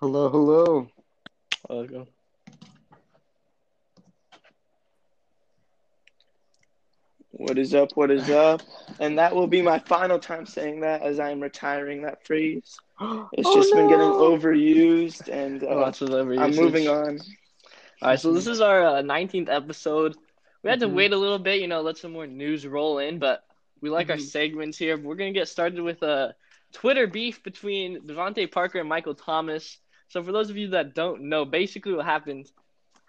Hello, hello. Welcome. What is up? What is up? And that will be my final time saying that as I am retiring that phrase. It's Oh, just been getting overused, and uh, Lots of over I'm moving on. All right, so this is our uh, 19th episode. We had to Mhm. wait a little bit, you know, let some more news roll in, but we like our Mhm. segments here. We're going to get started with a Twitter beef between DeVante Parker and Michael Thomas. So for those of you that don't know, basically what happened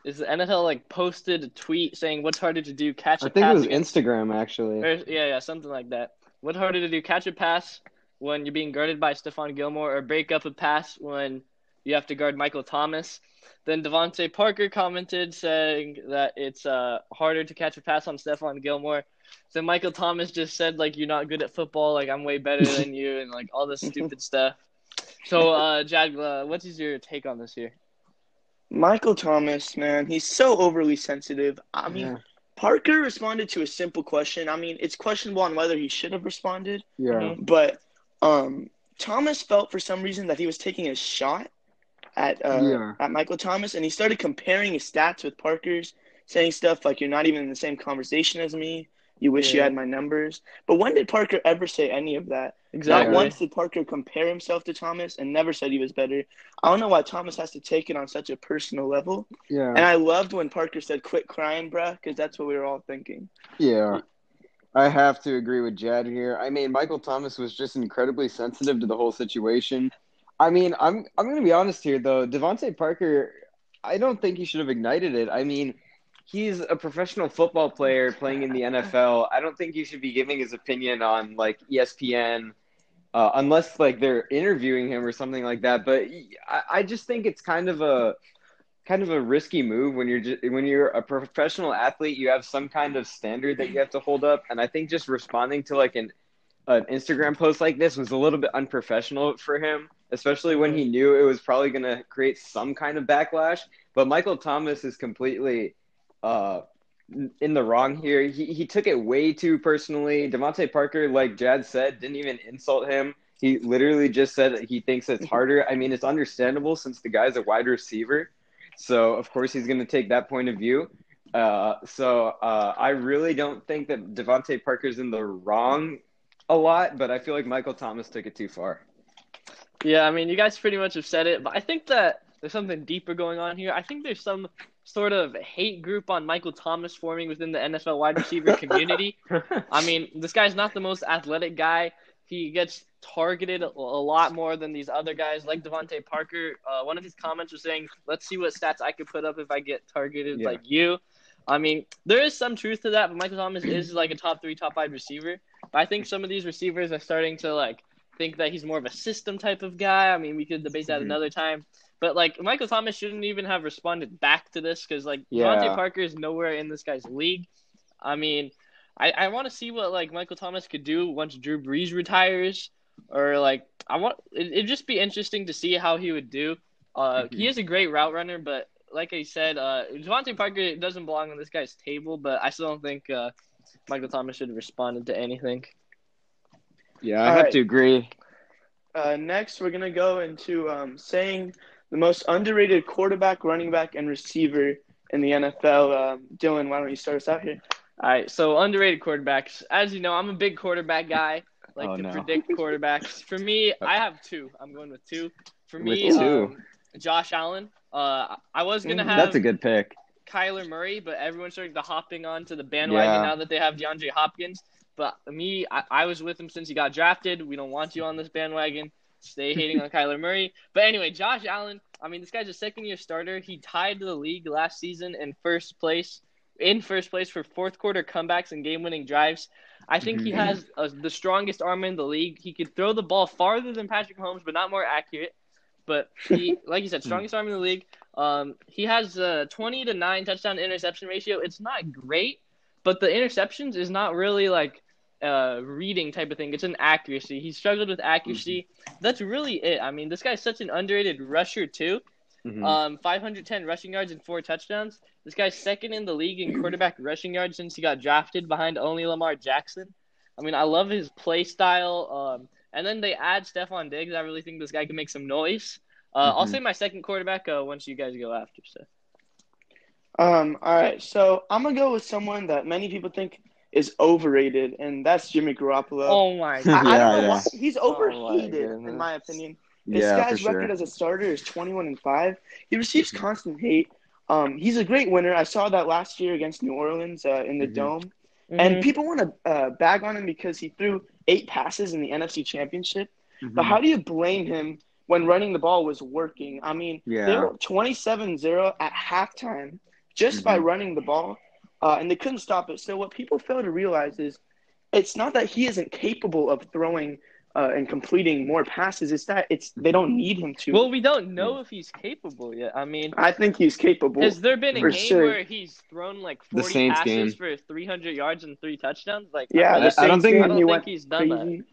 is the NFL like posted a tweet saying what's harder to do, catch a I think it was against Instagram actually. Or, yeah, yeah, something like that. What's harder to do, catch a pass when you're being guarded by Stephon Gilmore, or break up a pass when you have to guard Michael Thomas? Then DeVante Parker commented saying that it's uh, harder to catch a pass on Stephon Gilmore. Then Michael Thomas just said like you're not good at football, like I'm way better than you, and like all this stupid stuff. So, uh, Jag, uh, what is your take on this here? Michael Thomas, man, he's so overly sensitive. I mean, yeah. Parker responded to a simple question. I mean, it's questionable on whether he should have responded, Yeah. Mhm. but um, Thomas felt for some reason that he was taking a shot at uh, Yeah. at Michael Thomas, and he started comparing his stats with Parker's, saying stuff like, "You're not even in the same conversation as me. You wish you had my numbers." But when did Parker ever say any of that? Exactly. Not once did Parker compare himself to Thomas, and never said he was better. I don't know why Thomas has to take it on such a personal level. Yeah. And I loved when Parker said, "Quit crying, bruh," because that's what we were all thinking. Yeah. I have to agree with Jad here. I mean, Michael Thomas was just incredibly sensitive to the whole situation. I mean, I'm I'm going to be honest here though. DeVante Parker, I don't think he should have ignited it. I mean, he's a professional football player playing in the NFL. I don't think he should be giving his opinion on like ESPN uh, unless like they're interviewing him or something like that. But I, I just think it's kind of a kind of a risky move when you're just, when you're a professional athlete. You have some kind of standard that you have to hold up, and I think just responding to like an an Instagram post like this was a little bit unprofessional for him, especially when he knew it was probably going to create some kind of backlash. But Michael Thomas is completely uh, in the wrong here. He he took it way too personally. DeVante Parker, like Jad said, didn't even insult him. He literally just said that he thinks it's harder. I mean, it's understandable since the guy's a wide receiver. So, of course, he's going to take that point of view. Uh, so, uh, I really don't think that DeVante Parker's in the wrong a lot, but I feel like Michael Thomas took it too far. Yeah, I mean, you guys pretty much have said it, but I think that there's something deeper going on here. I think there's some sort of hate group on Michael Thomas forming within the NFL wide receiver community. I mean, this guy's not the most athletic guy. He gets targeted a, lot more than these other guys, like DeVante Parker. Uh, one of his comments was saying, "Let's see what stats I could put up if I get targeted Yeah. like you." I mean, there is some truth to that, but Michael Thomas is like a top three, top five receiver. But I think some of these receivers are starting to like think that he's more of a system type of guy. I mean, we could debate that Mhm. another time. But like Michael Thomas shouldn't even have responded back to this because like Yeah. DeVante Parker is nowhere in this guy's league. I mean, I, I want to see what like Michael Thomas could do once Drew Brees retires, or like I want it, it'd just be interesting to see how he would do. Uh, Mhm. he is a great route runner, but like I said, uh, DeVante Parker doesn't belong on this guy's table. But I still don't think uh, Michael Thomas should have responded to anything. Yeah, I All have right. to agree. Uh, next, we're gonna go into um, saying the most underrated quarterback, running back, and receiver in the NFL. Um, Dylan, why don't you start us out here? All right, so underrated quarterbacks. As you know, I'm a big quarterback guy. Like Oh, to no. predict quarterbacks. For me, I have two. I'm going with two. For me, With two. um, Josh Allen. Uh, I was gonna Mhm. have That's a good pick. Kyler Murray, but everyone's starting to hopping on to the bandwagon Yeah. now that they have DeAndre Hopkins. But me, I, I was with him since he got drafted. We don't want you on this bandwagon. Stay hating on Kyler Murray. But anyway, Josh Allen, I mean, this guy's a second year starter. He tied the league last season in first place, in first place for fourth quarter comebacks and game winning drives. I think he Mhm. has uh the strongest arm in the league. He could throw the ball farther than Patrick Mahomes, but not more accurate. But he, like you said, strongest arm in the league. Um, he has a 20 to 9 touchdown interception ratio. It's not great, but the interceptions is not really like uh reading type of thing. It's an accuracy. He struggled with accuracy. That's really it. I mean, this guy's such an underrated rusher too. Mhm. Um, 510 rushing yards and four touchdowns. This guy's second in the league in quarterback rushing yards since he got drafted behind only Lamar Jackson. I mean, I love his play style. Um, and then they add Stefon Diggs. I really think this guy can make some noise. Uh, I'll Mhm. say my second quarterback uh, once you guys go after. So Um, all right, so I'm gonna go with someone that many people think is overrated, and that's Jimmy Garoppolo. oh my I, god, I don't Yeah, know yeah. why he's Oh my overheated, in my opinion. This Yeah, for guy's record sure. as a starter is 21 and five. He receives constant hate. Um, he's a great winner. I saw that last year against New Orleans uh, in the Mhm. dome, Mhm. and people want to uh, bag on him because he threw eight passes in the NFC Championship. But Mhm. how do you blame him when running the ball was working? I mean, Yeah. they were 27-0 at halftime just by Mhm. running the ball, uh, and they couldn't stop it. So what people fail to realize is it's not that he isn't capable of throwing uh, and completing more passes. It's that it's they don't need him to. well, we don't know if he's capable yet. I mean, I think he's capable. has there been a game sure. where he's thrown like The 40 Saints passes game. for 300 yards and three touchdowns? Like, yeah, I, the I don't think- I don't he think went he's done that.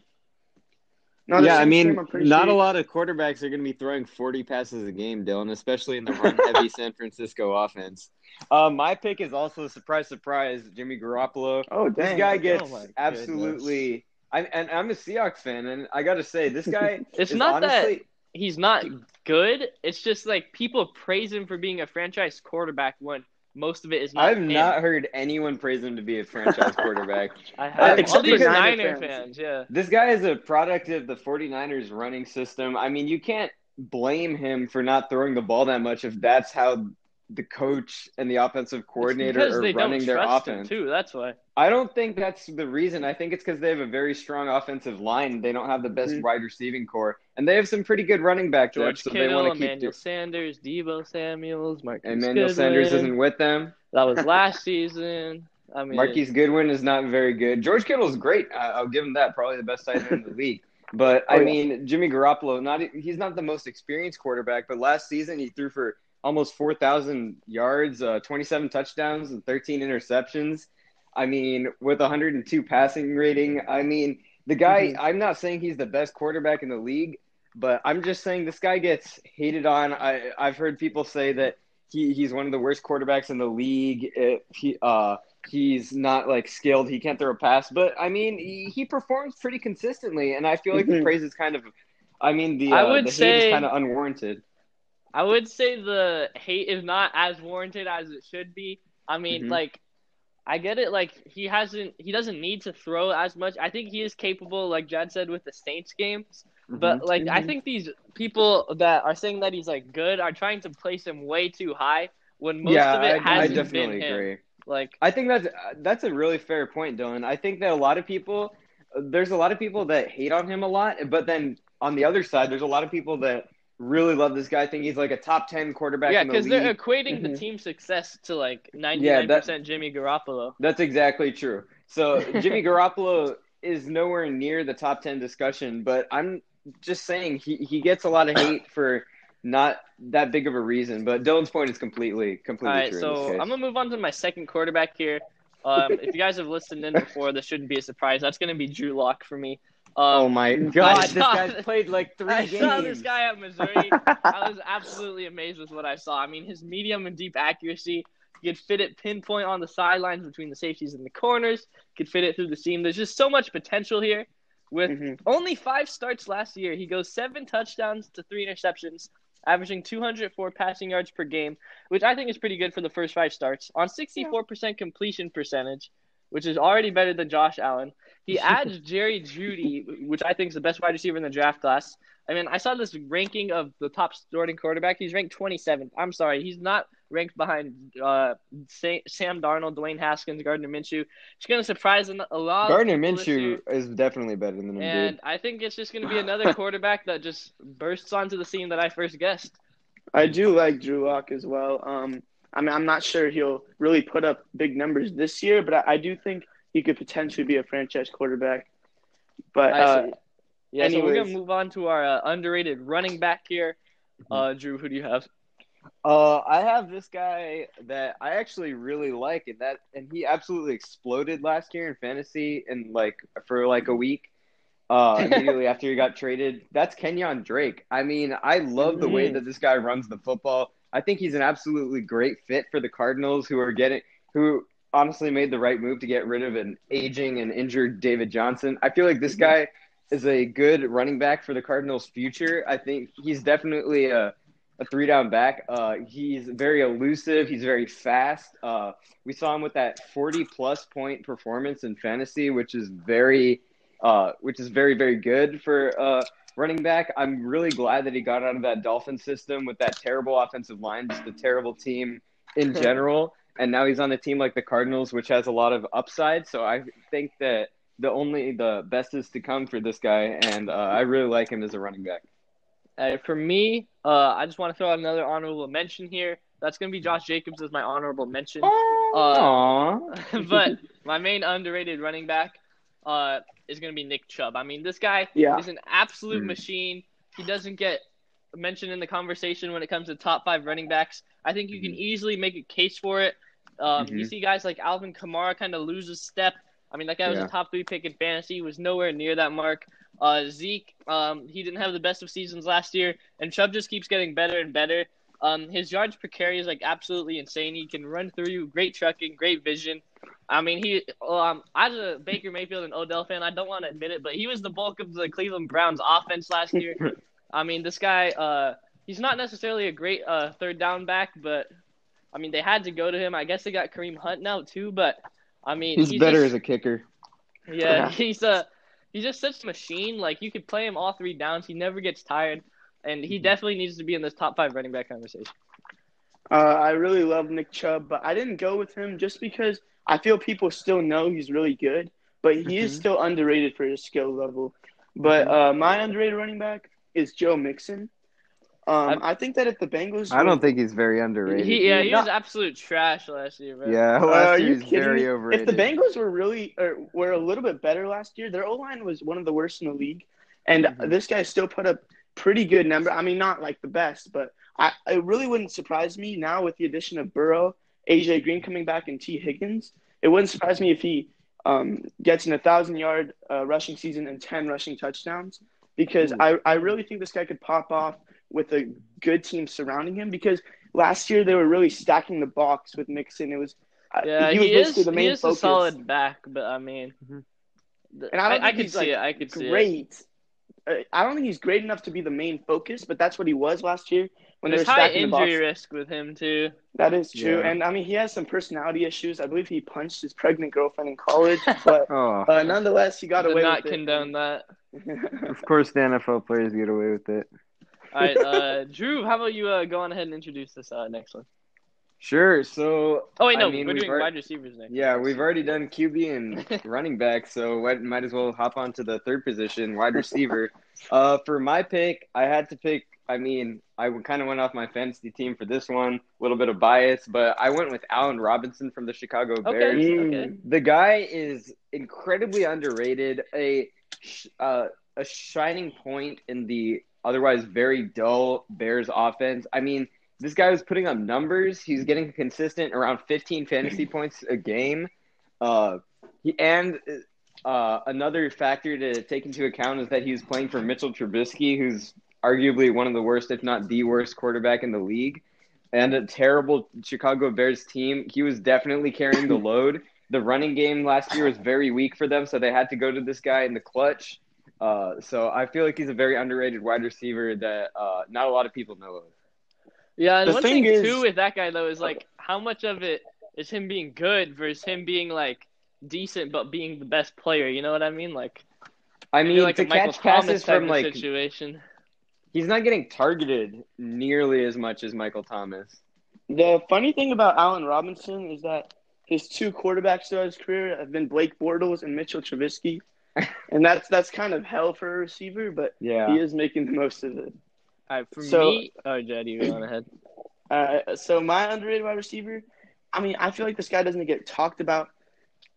Crazy. No, yeah, I mean, game, I'm pretty not a lot of quarterbacks are going to be throwing 40 passes a game, Dylan, especially in the run-heavy San Francisco offense. Uh, my pick is also a surprise, surprise, Jimmy Garoppolo. Oh This guy Oh gets my goodness. absolutely. I, and I'm a Seahawks fan, and I got to say, this guy It's is not that- he's not good. It's just like people praise him for being a franchise quarterback when most of it is not. I've not heard anyone praise him to be a franchise quarterback. I have except all these Niner fans. fans. Yeah. This guy is a product of the 49ers running system. I mean, you can't blame him for not throwing the ball that much if that's how the coach and the offensive coordinator are running their offense. too. That's why. I don't think that's the reason. I think it's because they have a very strong offensive line. They don't have the best Mhm. wide receiving corps, and they have some pretty good running back George depth. So they want to keep. Emmanuel Sanders, Deebo Samuels, Marquise Emmanuel Goodwin. Sanders isn't with them. That was last season. I mean, Marquise Goodwin is not very good. George Kittle is great. I- I'll give him that. Probably the best tight end in the league. But Oh, I mean, Jimmy Garoppolo, not he's not the most experienced quarterback. But last season, he threw for almost four thousand yards, uh, twenty-seven touchdowns, and thirteen interceptions. I mean, with 102 passing rating. I mean, the guy. Mhm. I'm not saying he's the best quarterback in the league, but I'm just saying this guy gets hated on. I I've heard people say that he, he's one of the worst quarterbacks in the league. If he uh he's not like skilled, he can't throw a pass. But I mean, he, he performs pretty consistently, and I feel like the Mhm. praise is kind of. I mean, the I uh, would the hate say- is kind of unwarranted. I would say the hate is not as warranted as it should be. I mean, Mhm. like, I get it. Like, he hasn't, he doesn't need to throw as much. I think he is capable, like Jad said, with the Saints games. But like, I Mhm. think these people that are saying that he's like good are trying to place him way too high when most yeah, of it I, I hasn't definitely been him. agree. Like, I think that's that's a really fair point, Dylan. I think that a lot of people, there's a lot of people that hate on him a lot, but then on the other side, there's a lot of people that really love this guy. I think he's like a top ten quarterback. yeah, in the because they're equating the Mhm. team success to like ninety nine percent Jimmy Garoppolo. That's exactly true. So Jimmy Garoppolo is nowhere near the top ten discussion, but I'm just saying he, he gets a lot of hate for not that big of a reason. But Dylan's point is completely completely right, true. so in this case. I'm gonna move on to my second quarterback here. Um, if you guys have listened in before, this shouldn't be a surprise. That's gonna be Drew Lock for me. Um, oh my god, this guy's played like three I games. saw this guy at Missouri. I was absolutely amazed with what I saw. I mean, his medium and deep accuracy. He could fit it pinpoint on the sidelines between the safeties and the corners. Could fit it through the seam. There's just so much potential here. With Mhm. only five starts last year, he goes seven touchdowns to three interceptions, averaging 204 passing yards per game, which I think is pretty good for the first five starts. On 64% completion percentage, which is already better than Josh Allen. He adds Jerry Jeudy, which I think is the best wide receiver in the draft class. I mean, I saw this ranking of the top starting quarterback. He's ranked 27th. I'm sorry, he's not ranked behind uh, Sam Darnold, Dwayne Haskins, Gardner Minshew. It's going to surprise a a lot. Gardner people. Minshew is definitely better than him, And dude. I think it's just going to be another quarterback that just bursts onto the scene that I first guessed. I do like Drew Lock as well. Um, I mean, I'm not sure he'll really put up big numbers this year, but I, I do think he could potentially be a franchise quarterback. But uh, see. Yeah, so we're going to move on to our uh, underrated running back here. Uh, Drew, who do you have? Uh, I have this guy that I actually really like, and that and he absolutely exploded last year in fantasy, and like for like a week, uh, immediately after he got traded. That's Kenyan Drake. I mean, I love the way Mhm. that this guy runs the football. I think he's an absolutely great fit for the Cardinals, who are getting who honestly made the right move to get rid of an aging and injured David Johnson. I feel like this guy is a good running back for the Cardinals' future. I think he's definitely a, a three down back. Uh, he's very elusive. He's very fast. Uh, we saw him with that 40 plus point performance in fantasy, which is very, uh, which is very, very good for uh, running back. I'm really glad that he got out of that Dolphin system with that terrible offensive line, just a terrible team in general. And now he's on a team like the Cardinals, which has a lot of upside. So I think that the only the best is to come for this guy, and uh, I really like him as a running back. Uh, for me, uh, I just want to throw out another honorable mention here. That's going to be Josh Jacobs as my honorable mention. Uh, but my main underrated running back uh, is going to be Nick Chubb. I mean, this guy Yeah. is an absolute Mm. machine. He doesn't get mentioned in the conversation when it comes to top five running backs. I think you can Mhm. easily make a case for it. Um, You Mhm. see guys like Alvin Kamara kind of lose his step. I mean, that guy was Yeah. a top three pick in fantasy, He was nowhere near that mark. Uh, Zeke, um, he didn't have the best of seasons last year, and Chubb just keeps getting better and better. Um, his yards per carry is like absolutely insane. He can run through you, great trucking, great vision. I mean, he um, as a Baker Mayfield and Odell fan, I don't want to admit it, but he was the bulk of the Cleveland Browns offense last year. I mean, this guy, uh, he's not necessarily a great uh, third down back, but I mean, they had to go to him. I guess they got Kareem Hunt now too, but I mean, He's, better just- as a kicker. yeah, he's a he's just such a machine. Like you could play him all three downs. He never gets tired, and he Mhm. definitely needs to be in this top five running back conversation. Uh, I really love Nick Chubb, but I didn't go with him just because I feel people still know he's really good, but he is Mhm. still underrated for his skill level. But uh, my underrated running back is Joe Mixon. Um, I think that if the Bengals, I don't think he's very underrated. He, yeah, he No. was absolute trash last year, bro. Yeah, Uh, last are year you he's kidding very me? overrated. If the Bengals were really or were a little bit better last year, their O line was one of the worst in the league, and Mhm. this guy still put up pretty good number. I mean, not like the best, but I it really wouldn't surprise me now with the addition of Burrow, AJ Green coming back, and Tee Higgins. It wouldn't surprise me if he um, gets an a thousand yard uh, rushing season and ten rushing touchdowns because Ooh. I I really think this guy could pop off with a good team surrounding him because last year they were really stacking the box with Mixon. It was uh, yeah, he was he is. basically the main he is focus. a solid back, but I mean, Mhm. And I don't I, think could he's, see like, it. I could see it. great. Uh, I don't think he's great enough to be the main focus, but that's what he was last year when they There's were high stacking the box. injury risk with him too. That is true, Yeah. and I mean he has some personality issues. I believe he punched his pregnant girlfriend in college, but Oh, uh, nonetheless he got Did away not with condone that. of course the NFL players get away with it. All right, uh, Drew, how about you uh, go on ahead and introduce this uh, next one? Sure. So Oh wait, I no, mean, we're doing already- wide receivers next. Yeah, we've already done QB and running back, so why- might as well hop on to the third position, wide receiver. Uh, for my pick, I had to pick. I mean, I kind of went off my fantasy team for this one, a little bit of bias, but I went with Allen Robinson from the Chicago Bears. Okay. The guy is incredibly underrated. A uh, a shining point in the otherwise very dull Bears offense. I mean, this guy was putting up numbers. He's getting consistent around 15 fantasy points a game. Uh, he, and uh, another factor to take into account is that he was playing for Mitchell Trubisky, who's arguably one of the worst, if not the worst, quarterback in the league, and a terrible Chicago Bears team. He was definitely carrying the load. The running game last year was very weak for them, so they had to go to this guy in the clutch. Uh, so I feel like he's a very underrated wide receiver that uh, not a lot of people know of. Yeah, and The one thing thing, is- too with that guy though is like how much of it is him being good versus him being like decent but being the best player. You know what I mean? Like I mean, like to Michael catch Thomas passes type from like situation. he's not getting targeted nearly as much as Michael Thomas. The funny thing about Allen Robinson is that his two quarterbacks throughout his career have been Blake Bortles and Mitchell Trubisky, and that's that's kind of hell for a receiver, but Yeah. he is making the most of it. All right, for So- me, oh Jed, you go ahead. Uh, so my underrated wide receiver, I mean, I feel like this guy doesn't get talked about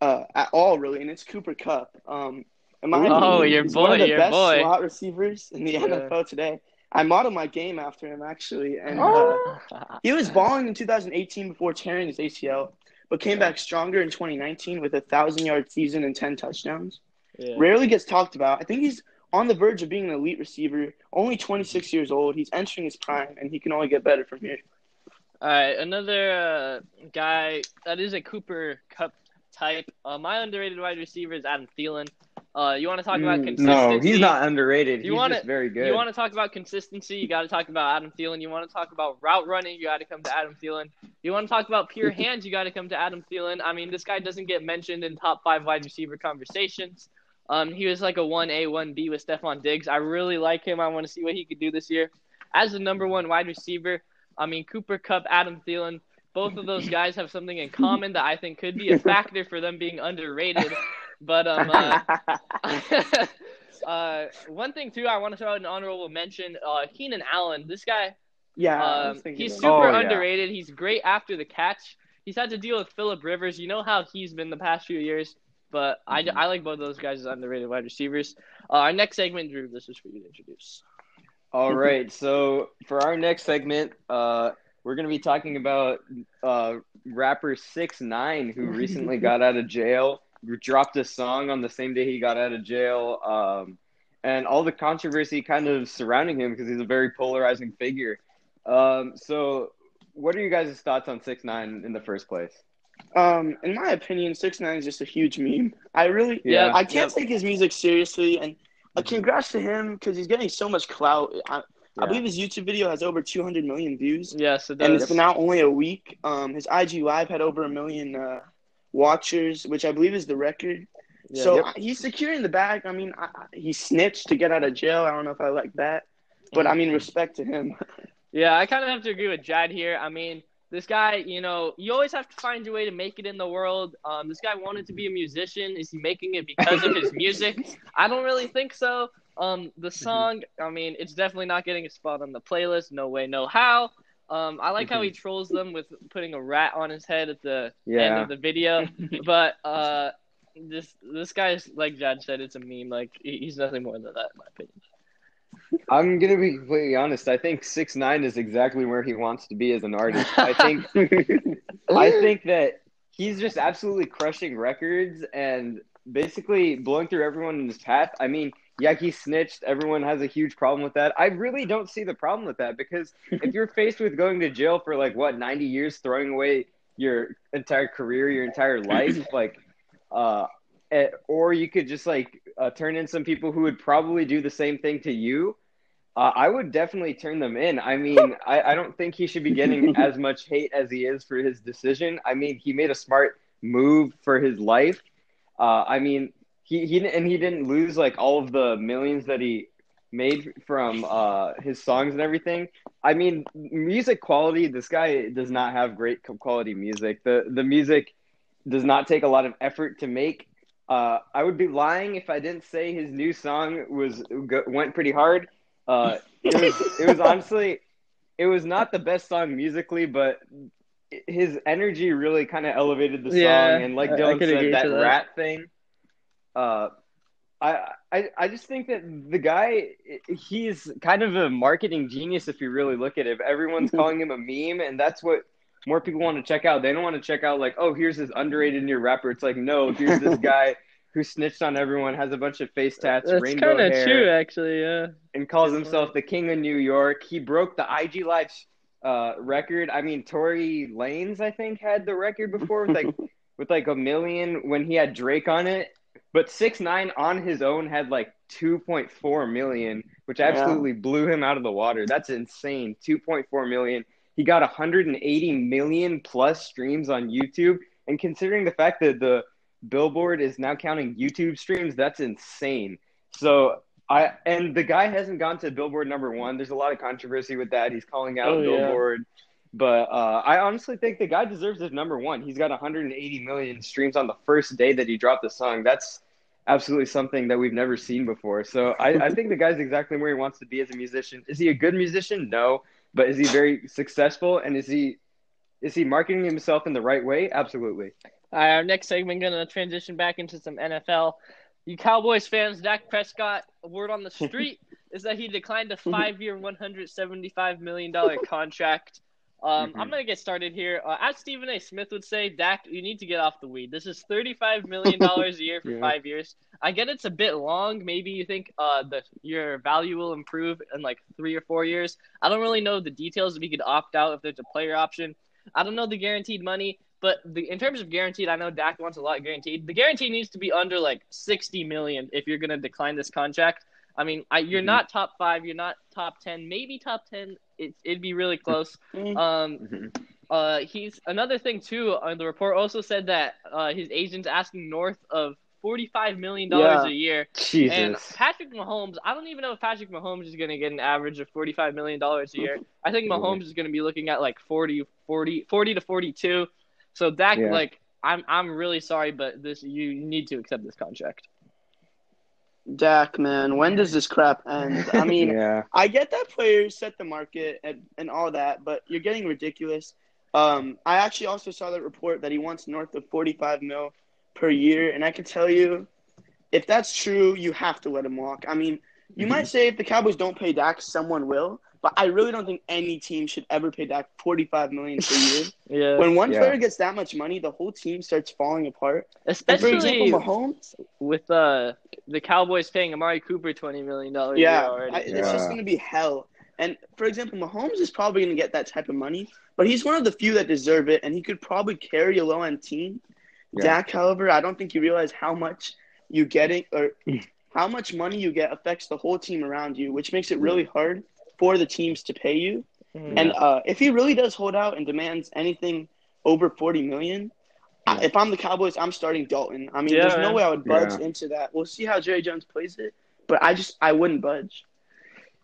uh, at all, really, and it's Cooper Kupp. Um, in my Oh, opinion, your he's one of the your best boy. slot receivers in the Yeah. NFL today. I modeled my game after him actually, and uh, Oh. he was balling in 2018 before tearing his ACL, but came back stronger in 2019 with a thousand yard season and 10 touchdowns. Yeah. Rarely gets talked about. I think he's on the verge of being an elite receiver. Only 26 years old. He's entering his prime, and he can only get better from here. All right, another uh, guy that is a Cooper Kupp type. Uh, my underrated wide receiver is Adam Thielen. Uh, you want to talk about Mm, consistency? No, he's not underrated. You he's wanna- just very good. You want to talk about consistency? You got to talk about Adam Thielen. You want to talk about route running? You got to come to Adam Thielen. You want to talk about pure hands? You got to come to Adam Thielen. I mean, this guy doesn't get mentioned in top five wide receiver conversations. Um, he was like a one A, one B with Stefon Diggs. I really like him. I want to see what he could do this year as the number one wide receiver. I mean, Cooper Kupp, Adam Thielen. Both of those guys have something in common that I think could be a factor for them being underrated. But um, uh, uh, one thing too, I want to throw out an honorable mention. Uh, Keenan Allen, this guy, yeah, um, he's super Oh, yeah. underrated. He's great after the catch. He's had to deal with Philip Rivers. You know how he's been the past few years. But I, Mm-hmm. I like both of those guys as underrated wide receivers. Uh, our next segment, Drew, this is for you to introduce. All right. So for our next segment, uh, we're gonna be talking about uh, rapper Six Nine, who recently got out of jail, dropped a song on the same day he got out of jail, um, and all the controversy kind of surrounding him because he's a very polarizing figure. Um, so, what are you guys' thoughts on Six Nine in the first place? Um, in my opinion, Six Nine is just a huge meme. I really, Yeah. I can't take his music seriously, and uh, congrats to him because he's getting so much clout. I, I believe his YouTube video has over 200 million views, Yes, it and does. it's been out only a week. Um, his IG Live had over a million uh, watchers, which I believe is the record. Yeah. so Yep. he's securing the bag. I mean, I, I- he snitched to get out of jail. I don't know if I like that, but I mean, respect to him. Yeah, I kind of have to agree with Jad here. I mean, this guy, you know, you always have to find your way to make it in the world. Um, this guy wanted to be a musician. Is he making it because of his music? I don't really think so. Um, the song, I mean, it's definitely not getting a spot on the playlist. No way, no how. Um, I like how he trolls them with putting a rat on his head at the end of the video. but uh, this this guy's like Jad said, it's a meme. Like he's nothing more than that, in my opinion. I'm gonna be completely honest. I think Six Nine is exactly where he wants to be as an artist. I think I think that he's just absolutely crushing records and basically blowing through everyone in his path. I mean, yeah, he snitched. Everyone has a huge problem with that. I really don't see the problem with that because if you're faced with going to jail for like what 90 years, throwing away your entire career, your entire life, like, uh, eh, or you could just like uh, turn in some people who would probably do the same thing to you. Uh, I would definitely turn them in. I mean, I, I don't think he should be getting as much hate as he is for his decision. I mean, he made a smart move for his life. Uh, I mean, he, he and he didn't lose like all of the millions that he made from uh, his songs and everything. I mean, music quality. This guy does not have great quality music. The the music does not take a lot of effort to make. Uh, I would be lying if I didn't say his new song was went pretty hard. Uh, it was it was honestly it was not the best song musically, but his energy really kind of elevated the song. Yeah, and like Dylan said, that, that. rat thing. Uh, I, I I just think that the guy he's kind of a marketing genius if you really look at it. Everyone's calling him a meme, and that's what more people want to check out. They don't want to check out like, oh, here's this underrated new rapper. It's like, no, here's this guy who snitched on everyone, has a bunch of face tats, That's rainbow kind of hair, true, actually. Yeah. and calls Good himself point. the king of New York. He broke the IG Live uh, record. I mean, Tory Lanez, I think, had the record before with like with like a million when he had Drake on it. But six nine on his own had like two point four million, which Yeah. absolutely blew him out of the water. That's insane. Two point four million. He got 180 million plus streams on YouTube, and considering the fact that the Billboard is now counting YouTube streams, that's insane. So I and the guy hasn't gone to Billboard number one. There's a lot of controversy with that. He's calling out Oh, yeah. Billboard. But uh, I honestly think the guy deserves his number one. He's got 180 million streams on the first day that he dropped the song. That's absolutely something that we've never seen before. So I, I think the guy's exactly where he wants to be as a musician. Is he a good musician? No. But is he very successful? And is he is he marketing himself in the right way? Absolutely. All right, our next segment gonna transition back into some NFL. You Cowboys fans, Dak Prescott. Word on the street is that he declined a five-year, one hundred seventy-five million dollar contract. Um, Mhm. I'm gonna get started here. Uh, as Stephen A. Smith would say, Dak, you need to get off the weed. This is thirty-five million dollars a year for Yeah. five years. I get it's a bit long. Maybe you think uh, the your value will improve in like three or four years. I don't really know the details. If you could opt out if there's a player option. I don't know the guaranteed money, But the in terms of guaranteed, I know Dak wants a lot guaranteed. The guarantee needs to be under like sixty million if you're gonna decline this contract. I mean, I, you're Mhm. not top five, you're not top ten, maybe top ten. It, it'd be really close. Mm. Um, Mhm. uh, he's another thing too. Uh, the report also said that uh, his agent's asking north of forty-five million dollars Yeah. a year. And Jesus. Patrick Mahomes, I don't even know if Patrick Mahomes is going to get an average of $45 million a year. I think Mahomes is going to be looking at like 40, 40, 40 to 42. So Dak, Yeah. like, I'm I'm really sorry, but this you need to accept this contract. Dak, man, when does this crap end? I mean, yeah. I get that players set the market and, and all that, but you're getting ridiculous. Um, I actually also saw that report that he wants north of 45 mil per year, and I can tell you, if that's true, you have to let him walk. I mean, you Mhm. might say if the Cowboys don't pay Dak, someone will, but I really don't think any team should ever pay Dak 45 million per year. Yeah, when one Yeah. player gets that much money, the whole team starts falling apart. And for especially example, Mahomes, with uh, the Cowboys paying Amari Cooper $20 million a Yeah, year already. I, it's Yeah. just going to be hell. And for example, Mahomes is probably going to get that type of money, but he's one of the few that deserve it, and he could probably carry a low end team. Yeah. Dak, however, I don't think you realize how much you getting or how much money you get affects the whole team around you, which makes it really hard for the teams to pay you. Mhm. And uh, if he really does hold out and demands anything over forty million, I if I'm the Cowboys, I'm starting Dalton. I mean, Yeah, there's no way I would budge Yeah. into that. We'll see how Jerry Jones plays it, but I just I wouldn't budge.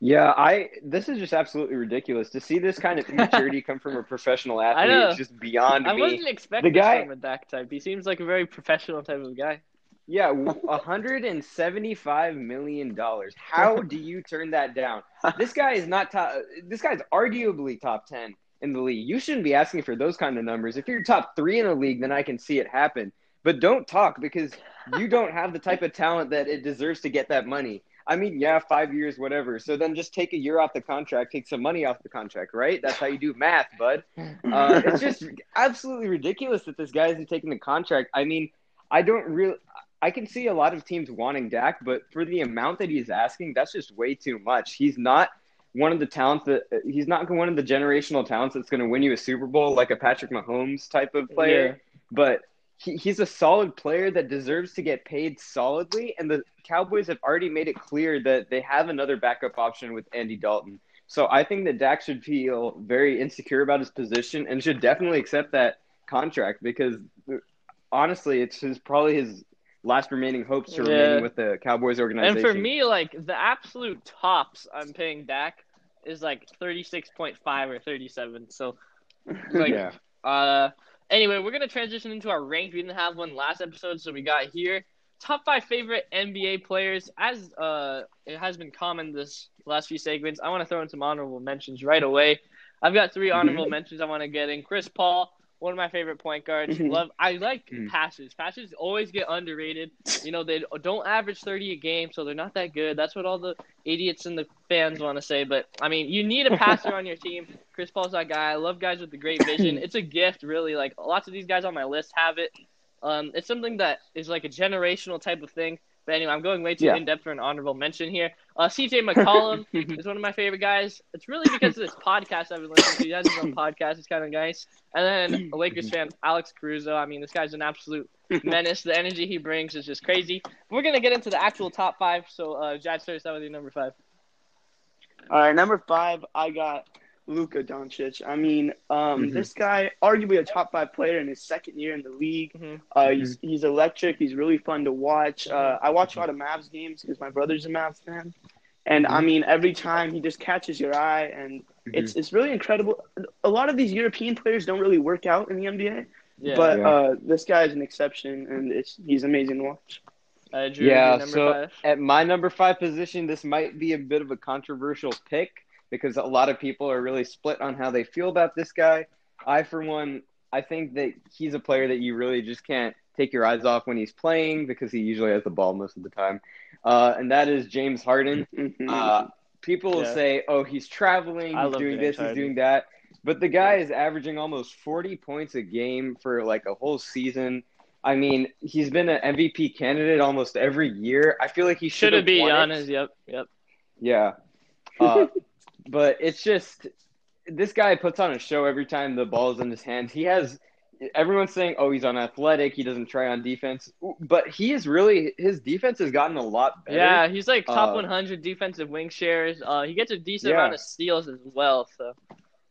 Yeah, I this is just absolutely ridiculous to see this kind of immaturity come from a professional athlete. know. It's just beyond I me. wasn't expecting The guy- this from a Dak type. He seems like a very professional type of guy. Yeah, one hundred and seventy-five million dollars. How do you turn that down? This guy is not top. This guy's arguably top ten in the league. You shouldn't be asking for those kind of numbers. If you're top three in a league, then I can see it happen. But don't talk because you don't have the type of talent that it deserves to get that money. I mean, yeah, five years, whatever. So then just take a year off the contract, take some money off the contract, right? That's how you do math, bud. Uh, it's just absolutely ridiculous that this guy isn't taking the contract. I mean, I don't really. I can see a lot of teams wanting Dak, but for the amount that he's asking, that's just way too much. He's not one of the talents that he's not one of the generational talents that's going to win you a Super Bowl like a Patrick Mahomes type of player. But he, he's a solid player that deserves to get paid solidly, and the Cowboys have already made it clear that they have another backup option with Andy Dalton. So I think that Dak should feel very insecure about his position and should definitely accept that contract because honestly, it's his probably his last remaining hopes to Yeah. remaining with the Cowboys organization. And for me, like the absolute tops I'm paying Dak is like 36.5 or 37. So, like, yeah, uh, anyway, we're gonna transition into our rank. We didn't have one last episode, so we got here top five favorite NBA players. As uh, it has been common this last few segments, I want to throw in some honorable mentions right away. I've got three honorable mentions I want to get in. Chris Paul, one of my favorite point guards. Mhm. Love. I like Mhm. passes. Passes always get underrated. You know they don't average thirty a game, so they're not that good. That's what all the idiots and the fans want to say. But I mean, you need a passer on your team. Chris Paul's that guy. I love guys with the great vision. It's a gift, really. Like lots of these guys on my list have it. Um, it's something that is like a generational type of thing. But anyway, I'm going way too Yeah. in depth for an honorable mention here. Uh, CJ McCollum is one of my favorite guys. It's really because of this podcast I've been listening to. He has his own podcast. It's kind of nice. And then a Lakers fan, Alex Caruso. I mean, this guy's an absolute menace. The energy he brings is just crazy. We're gonna get into the actual top five. So, uh, Jad, start us out with your number five. All right, number five, I got Luka Doncic. I mean, um, Mhm. this guy, arguably a top five player in his second year in the league. Mhm. Uh, he's he's electric. He's really fun to watch. Uh, I watch a lot of Mavs games because my brother's a Mavs fan, and I mean, every time he just catches your eye, and it's it's really incredible. A lot of these European players don't really work out in the NBA, Yeah. but Yeah. uh, this guy is an exception, and it's he's amazing to watch. uh, Drew, Yeah, so- five. at my number five position, this might be a bit of a controversial pick because a lot of people are really split on how they feel about this guy. I, for one, I think that he's a player that you really just can't take your eyes off when he's playing because he usually has the ball most of the time, uh, and that is James Harden. Uh, people will Yeah. say, "Oh, he's traveling, he's doing this, Harden. he's doing that," but the guy is averaging almost 40 points a game for like a whole season. I mean, he's been an MVP candidate almost every year. I feel like he should Should it have be it. Yep. Yep. Yeah, uh, but it's just this guy puts on a show every time the ball is in his hands. He has everyone's saying, "Oh, he's unathletic. He doesn't try on defense." But he is really his defense has gotten a lot better. Yeah, he's like top Uh, 100 defensive win shares. Uh, he gets a decent Yeah. amount of steals as well. So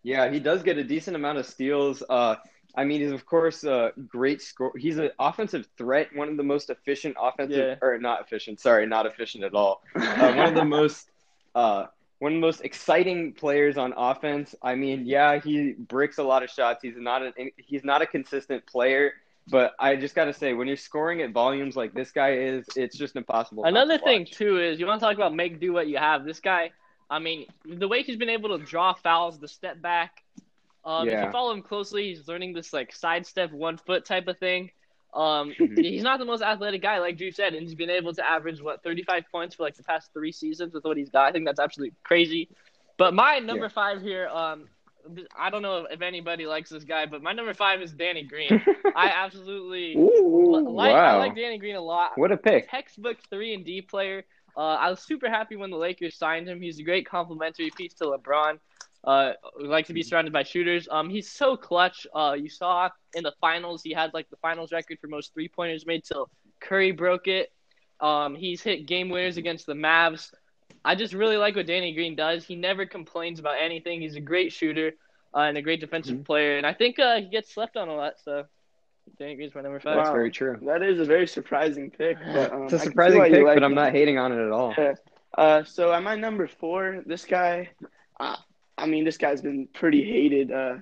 Yeah, he does get a decent amount of steals. Uh, I mean, he's of course a great score. He's an offensive threat, one of the most efficient offensive, or not efficient. Sorry, not efficient at all. Uh, one of the most, uh, one of the most exciting players on offense. I mean, yeah, he bricks a lot of shots. He's not an he's not a consistent player. But I just got to say, when you're scoring at volumes like this guy is, it's just impossible. another to thing too is you want to talk about make do what you have. This guy, I mean, the way he's been able to draw fouls, the step back. Um, If you follow him closely, he's learning this like sidestep one foot type of thing. Um, he's not the most athletic guy, like Drew said, and he's been able to average what 35 points for like the past three seasons with what he's got. I think that's absolutely crazy. But my number Yeah. five here, um, I don't know if anybody likes this guy, but my number five is Danny Green. I absolutely Ooh. like. I like Danny Green a lot What a pick! textbook three and D player. Uh, I was super happy when the Lakers signed him. He's a great complementary piece to LeBron. Uh, we like to be surrounded by shooters. Um, he's so clutch. Uh, you saw in the finals he had like the finals record for most three pointers made till Curry broke it. Um, he's hit game winners against the Mavs. I just really like what Danny Green does. He never complains about anything. He's a great shooter uh, and a great defensive player. And I think uh, he gets slept on a lot. So Danny Green's my number five. That's very true. That is a very surprising pick. But, um, It's a I can see surprising pick, like but I'm not hating on it at all. Yeah. Uh, so at my number four, this guy, uh, I mean, this guy's been pretty hated uh,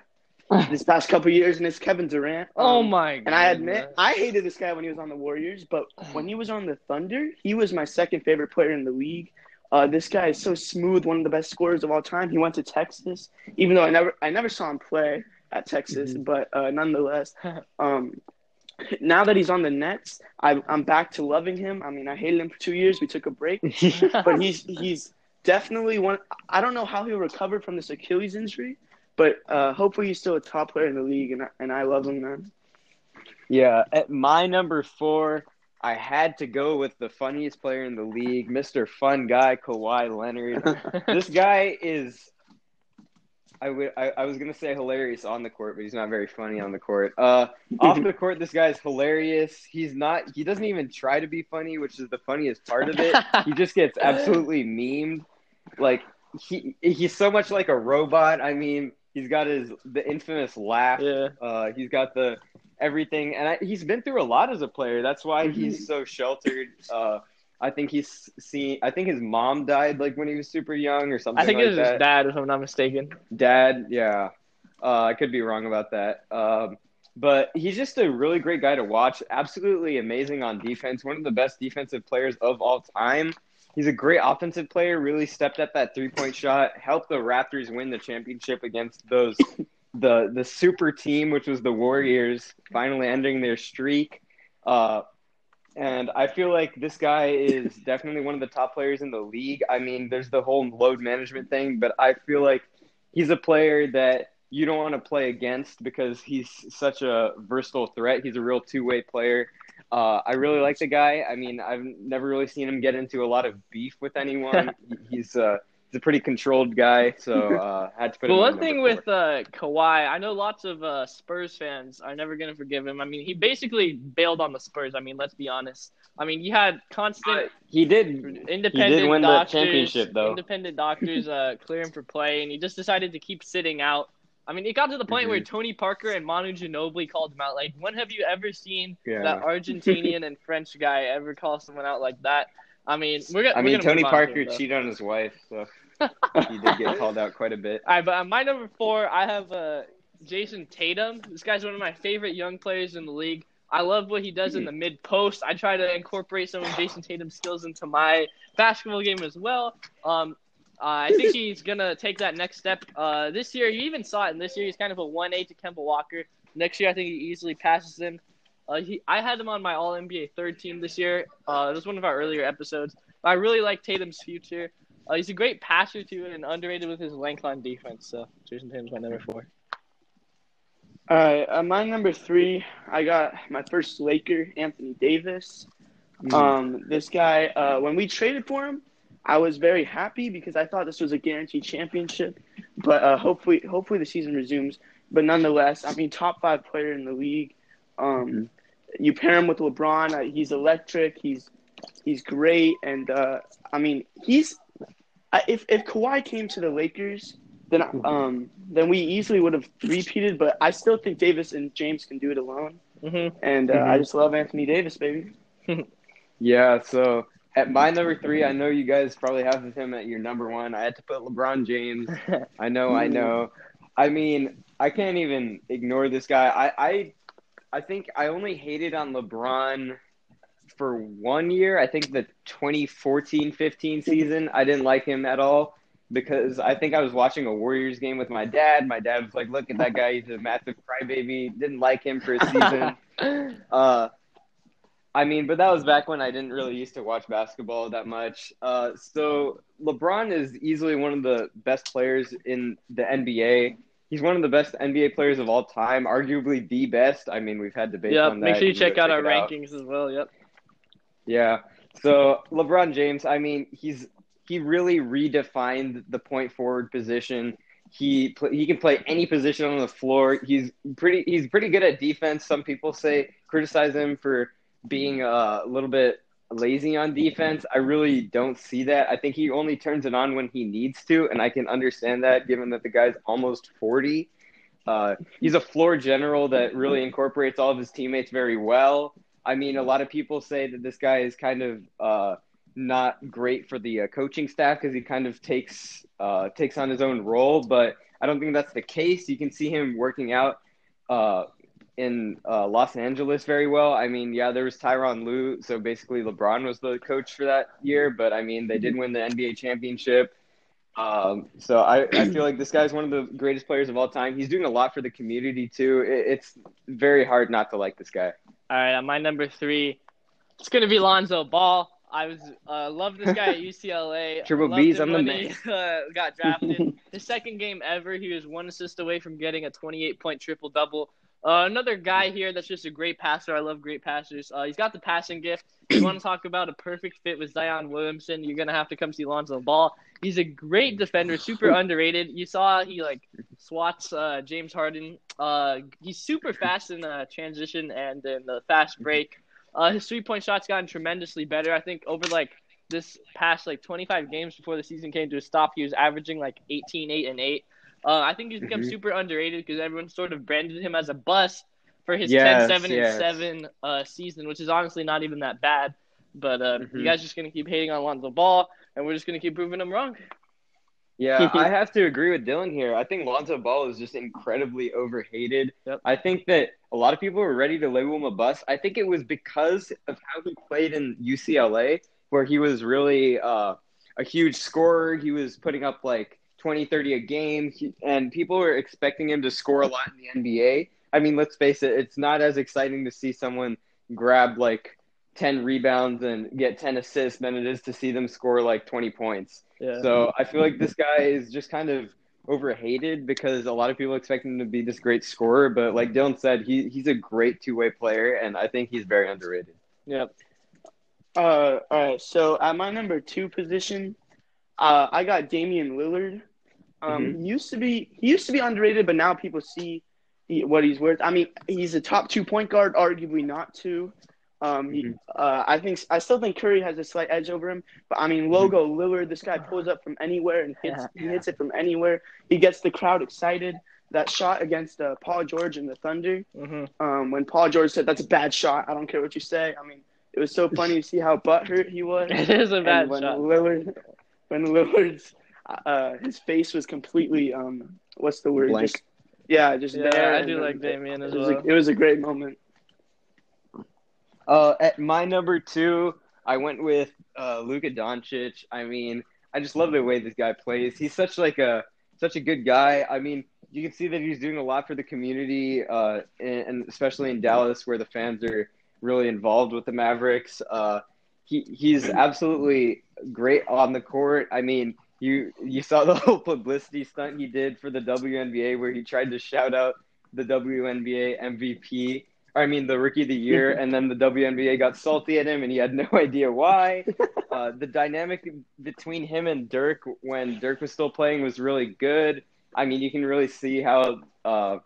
this past couple years, and it's Kevin Durant. Oh Um, my! And I admit. I hated this guy when he was on the Warriors, but when he was on the Thunder, he was my second favorite player in the league. Uh, this guy is so smooth, one of the best scorers of all time. He went to Texas, even though I never, I never saw him play at Texas, but uh, nonetheless, um, now that he's on the Nets, I, I'm back to loving him. I mean, I hated him for two years. We took a break, but he's he's definitely one. I don't know how he'll recover from this Achilles injury, but uh, hopefully he's still a top player in the league, and I, and I love him, man. Yeah, at my number four, I had to go with the funniest player in the league, Mr. Fun Guy, Kawhi Leonard. this guy is. I would- I, I was gonna say hilarious on the court, but he's not very funny on the court. Uh, off the court, this guy's hilarious. He's not. He doesn't even try to be funny, which is the funniest part of it. he just gets absolutely memed. Like he he's so much like a robot. I mean, he's got his the infamous laugh. yeah. Uh, he's got the everything, and I, he's been through a lot as a player. That's why he's so sheltered. Uh, I think he's seen. I think his mom died like when he was super young or something. I think like it was that. his dad, if I'm not mistaken. Dad, yeah. Uh, I could be wrong about that. Um, but he's just a really great guy to watch. Absolutely amazing on defense. One of the best defensive players of all time. He's a great offensive player. Really stepped up that three point shot. Helped the Raptors win the championship against those the the super team, which was the Warriors, finally ending their streak. Uh, and I feel like this guy is definitely one of the top players in the league. I mean, there's the whole load management thing, but I feel like he's a player that you don't want to play against because he's such a versatile threat. He's a real two way player. Uh, I really like the guy. I mean, I've never really seen him get into a lot of beef with anyone. he's uh, he's a pretty controlled guy, so uh, had to put him. one thing number with uh, Kawhi, I know lots of uh, Spurs fans are never going to forgive him. I mean, he basically bailed on the Spurs. I mean, let's be honest. I mean, he had constant four. he did. independent win the doctors, championship, though. Independent doctors uh, clear him for play, and he just decided to keep sitting out. I mean, it got to the point where Mm-hmm. Tony Parker and Manu Ginobili called him out. Like, when have you ever seen Yeah. that Argentinian and French guy ever call someone out like that? I mean, we're gonna. I mean, Tony Parker here, cheated on his wife, so he did get called out quite a bit. All right, but on my number four, I have uh, Jayson Tatum. This guy's one of my favorite young players in the league. I love what he does in the mid post. I try to incorporate some of Jayson Tatum's skills into my basketball game as well. Um, uh, I think he's gonna take that next step. Uh, this year, you even saw it. In this year, he's kind of a one A to Kemba Walker. Next year, I think he easily passes him. Uh, he, I had him on my All NBA third team this year. Uh, this was one of our earlier episodes. I really like Tatum's future. Uh, he's a great passer too, and underrated with his length on defense. So Jayson Tatum's my number four. All right, uh, my number three, I got my first Laker, Anthony Davis. Mm. Um, this guy, uh, when we traded for him, I was very happy because I thought this was a guaranteed championship. but uh, hopefully, hopefully the season resumes. But nonetheless, I mean, top five player in the league. Um, Mhm. You pair him with LeBron, uh, he's electric. He's he's great, and uh, I mean, he's if if Kawhi came to the Lakers, then um then we easily would have repeated. But I still think Davis and James can do it alone, hmm and uh, Mhm. I just love Anthony Davis, baby. Yeah, so at my number three, I know you guys probably have him at your number one. I had to put LeBron James. I know, I know. I mean, I can't even ignore this guy. I, I, I think I only hated on LeBron for one year. I think the 2014-15 season, I didn't like him at all because I think I was watching a Warriors game with my dad. My dad was like, "Look at that guy; he's a massive crybaby." Didn't like him for a season. Uh, I mean, but that was back when I didn't really used to watch basketball that much. Uh, so LeBron is easily one of the best players in the NBA. He's one of the best NBA players of all time, arguably the best. I mean, we've had debates Yep. on that. Make sure you check out our it out. rankings as well. Yep. Yeah. So LeBron James, I mean, he's he really redefined the point forward position. He he can play any position on the floor. He's pretty he's pretty good at defense. Some people say criticize him for being uh, a little bit lazy on defense. I really don't see that. I think he only turns it on when he needs to, and I can understand that given that the guy's almost 40. Uh, he's a floor general that really incorporates all of his teammates very well. I mean, a lot of people say that this guy is kind of uh, not great for the uh, coaching staff because he kind of takes uh, takes on his own role, but I don't think that's the case. You can see him working out uh, in uh, Los Angeles very well. I mean, yeah, there was Tyronn Lue, so basically LeBron was the coach for that year, but I mean, they did win the NBA championship. Um, so I, I feel like this guy's one of the greatest players of all time. He's doing a lot for the community too. It, it's very hard not to like this guy. All right, on my number three, it's gonna be Lonzo Ball. I was uh, loved this guy at UCLA. Triple B's on the when he uh, got drafted. His second game ever, he was one assist away from getting a 28 point triple double. Uh, another guy here that's just a great passer. I love great passers. Uh, he's got the passing gift. You want to talk about a perfect fit with Zion Williamson, you're gonna have to come see Lonzo Ball. He's a great defender, super underrated. You saw he like swats uh, James Harden. Uh, he's super fast in the transition and in the fast break. Uh, his three point shot's gotten tremendously better. I think over like this past like 25 games before the season came to a stop, he was averaging like 18, 8, and 8. Uh, I think he's become Mhm. super underrated because everyone sort of branded him as a bust for his Yes, 10, 7, yes. and 7 uh, season, which is honestly not even that bad. But uh, you Mhm. guys just going to keep hating on Lonzo Ball, and we're just going to keep proving him wrong. Yeah, I have to agree with Dylan here. I think Lonzo Ball is just incredibly overhated. Yep. I think that a lot of people were ready to label him a bust. I think it was because of how he played in UCLA, where he was really uh, a huge scorer. He was putting up like 20, 30 a game, he, and people were expecting him to score a lot in the NBA. I mean, let's face it, it's not as exciting to see someone grab like 10 rebounds and get 10 assists than it is to see them score like 20 points. Yeah. So I feel like this guy is just kind of overhated because a lot of people expect him to be this great scorer, but like Dylan said, he he's a great two way player, and I think he's very underrated. Yep. Uh, all right. So at my number two position, uh, I got Damian Lillard. Um, he used to be he used to be underrated, but now people see he, what he's worth. I mean, he's a top two point guard, arguably not two. Um, he, Mhm. uh, I think I still think Curry has a slight edge over him, but I mean, logo Lillard, this guy pulls up from anywhere and hits he hits it from anywhere. He gets the crowd excited. That shot against uh, Paul George and the Thunder, hmm um, when Paul George said that's a bad shot. I don't care what you say. I mean, it was so funny to see how butthurt he was. It is a bad and when shot. Lillard, when Lillard's, uh, his face was completely um, what's the word? Blank. Just, yeah, just Yeah, there. I do then like Damian as it was, well. a, it was a great moment. Uh, at my number two, I went with uh, Luka Doncic. I mean, I just love the way this guy plays. He's such like a such a good guy. I mean, you can see that he's doing a lot for the community, uh, and, and especially in Dallas, where the fans are really involved with the Mavericks. Uh, he he's absolutely great on the court. I mean, you you saw the whole publicity stunt he did for the WNBA, where he tried to shout out the WNBA MVP. I mean, the rookie of the year, and then the WNBA got salty at him, and he had no idea why. Uh, the dynamic between him and Dirk when Dirk was still playing was really good. I mean, you can really see how uh,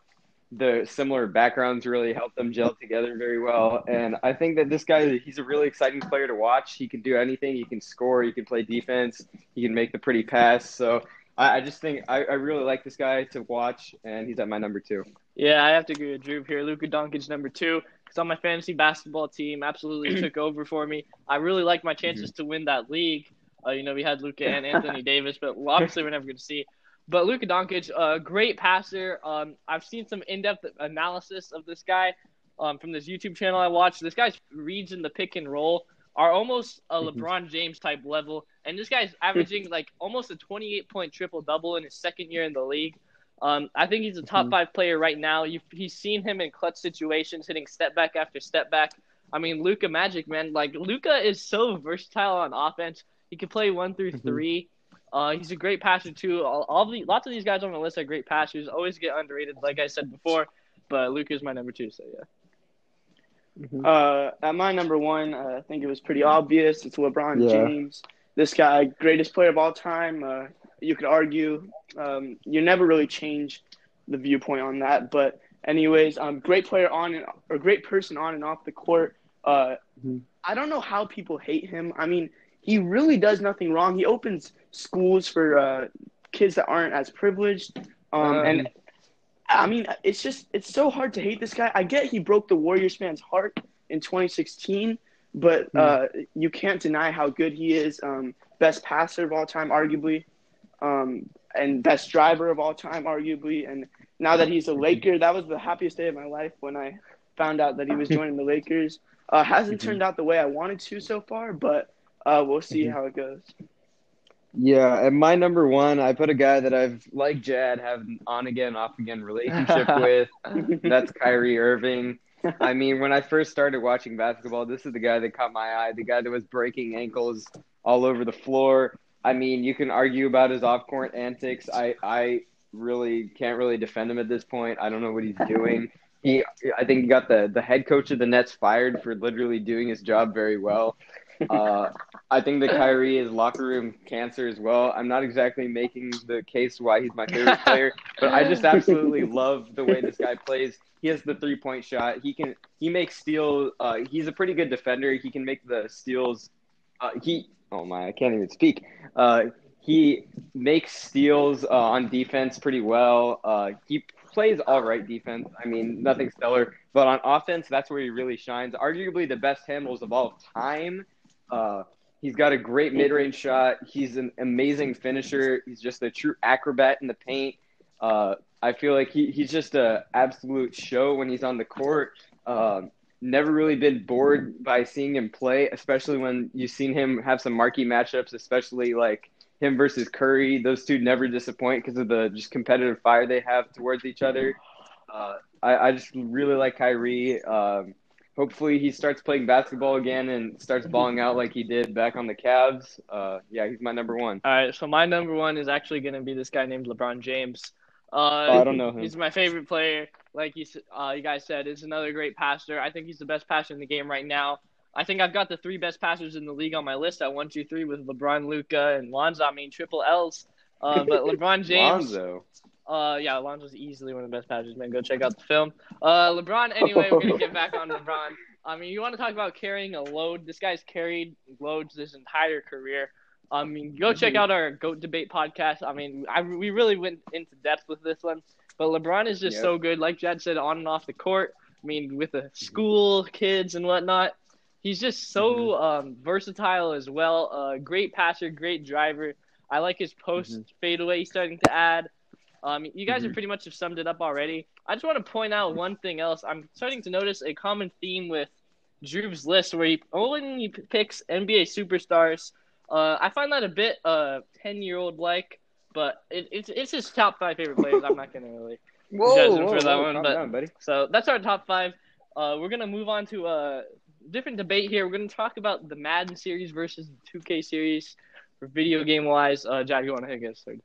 the similar backgrounds really help them gel together very well. And I think that this guy, he's a really exciting player to watch. He can do anything. He can score. He can play defense. He can make the pretty pass. So I, I just think I, I really like this guy to watch, and he's at my number two. Yeah, I have to agree with Drew here. Luka Doncic number two. Because on my fantasy basketball team, absolutely took over for me. I really like my chances to win that league. Uh, you know, we had Luka and Anthony Davis, but obviously we're never going to see. But Luka Doncic, a uh, great passer. Um, I've seen some in-depth analysis of this guy um, from this YouTube channel I watched. This guy's reads in the pick and roll are almost a mm-hmm. LeBron James type level, and this guy's averaging like almost a 28 point triple double in his second year in the league. Um, I think he's a top mm-hmm. five player right now. You've, he's seen him in clutch situations, hitting step back after step back. I mean, Luka Magic, man. Like Luka is so versatile on offense. He can play one through mm-hmm. three. Uh, he's a great passer too. All, all the lots of these guys on the list are great passers. Always get underrated, like I said before. But Luka is my number two. So yeah. Mm-hmm. Uh, at my number one, uh, I think it was pretty obvious. It's LeBron yeah. James. This guy, greatest player of all time. Uh, you could argue. Um, you never really change the viewpoint on that. But anyways, um, great player on and or great person on and off the court. Uh, mm-hmm. I don't know how people hate him. I mean, he really does nothing wrong. He opens schools for uh, kids that aren't as privileged, um, um, and I mean, it's just it's so hard to hate this guy. I get he broke the Warriors fan's heart in 2016, but mm. uh, you can't deny how good he is. Um, best passer of all time, arguably, um, and best driver of all time, arguably. And now that he's a Laker, that was the happiest day of my life when I found out that he was joining the Lakers. Uh, hasn't mm-hmm. turned out the way I wanted to so far, but uh, we'll see how it goes. Yeah, and my number one, I put a guy that I've like Jad have an on again, off again relationship with. That's Kyrie Irving. I mean, when I first started watching basketball, this is the guy that caught my eye. The guy that was breaking ankles all over the floor. I mean, you can argue about his off-court antics. I I really can't really defend him at this point. I don't know what he's doing. He, I think he got the the head coach of the Nets fired for literally doing his job very well. Uh, I think that Kyrie is locker room cancer as well. I'm not exactly making the case why he's my favorite player, but I just absolutely love the way this guy plays. He has the three point shot. He can he makes steals. Uh, he's a pretty good defender. He can make the steals. Uh, he oh my, I can't even speak. Uh, he makes steals uh, on defense pretty well. Uh, he plays all right defense. I mean, nothing stellar, but on offense, that's where he really shines. Arguably the best handles of all time uh, he's got a great mid range shot. He's an amazing finisher. He's just a true acrobat in the paint. Uh, I feel like he, he's just an absolute show when he's on the court. Uh, never really been bored by seeing him play, especially when you've seen him have some marquee matchups, especially like him versus Curry. Those two never disappoint because of the just competitive fire they have towards each other. Uh, I, I, just really like Kyrie. Um, hopefully he starts playing basketball again and starts balling out like he did back on the Cavs. Uh, yeah, he's my number one. All right, so my number one is actually going to be this guy named LeBron James. Uh, oh, I don't know him. He's my favorite player. Like you, uh, you guys said, is another great passer. I think he's the best passer in the game right now. I think I've got the three best passers in the league on my list at one, two, three with LeBron, Luka, and Lonzo. I mean, triple L's. Uh, but LeBron James. Lonzo. Uh, yeah, Alonzo's easily one of the best passers, man. Go check out the film. Uh, LeBron. Anyway, we're gonna get back on LeBron. I mean, you want to talk about carrying a load? This guy's carried loads his entire career. I mean, go check out our Goat Debate podcast. I mean, I, we really went into depth with this one. But LeBron is just yep. so good, like Jad said, on and off the court. I mean, with the school kids and whatnot, he's just so mm-hmm. um, versatile as well. Uh, great passer, great driver. I like his post mm-hmm. fadeaway he's starting to add. Um, you guys mm-hmm. have pretty much have summed it up already. I just want to point out one thing else. I'm starting to notice a common theme with Drew's list where he only picks NBA superstars. Uh, I find that a bit uh ten year old like, but it, it's it's his top five favorite players. I'm not gonna really whoa, judge him whoa, for that whoa, one, but down, buddy. so that's our top five. Uh, we're gonna move on to a different debate here. We're gonna talk about the Madden series versus the 2K series for video game wise. Uh, Jack, you want to get started?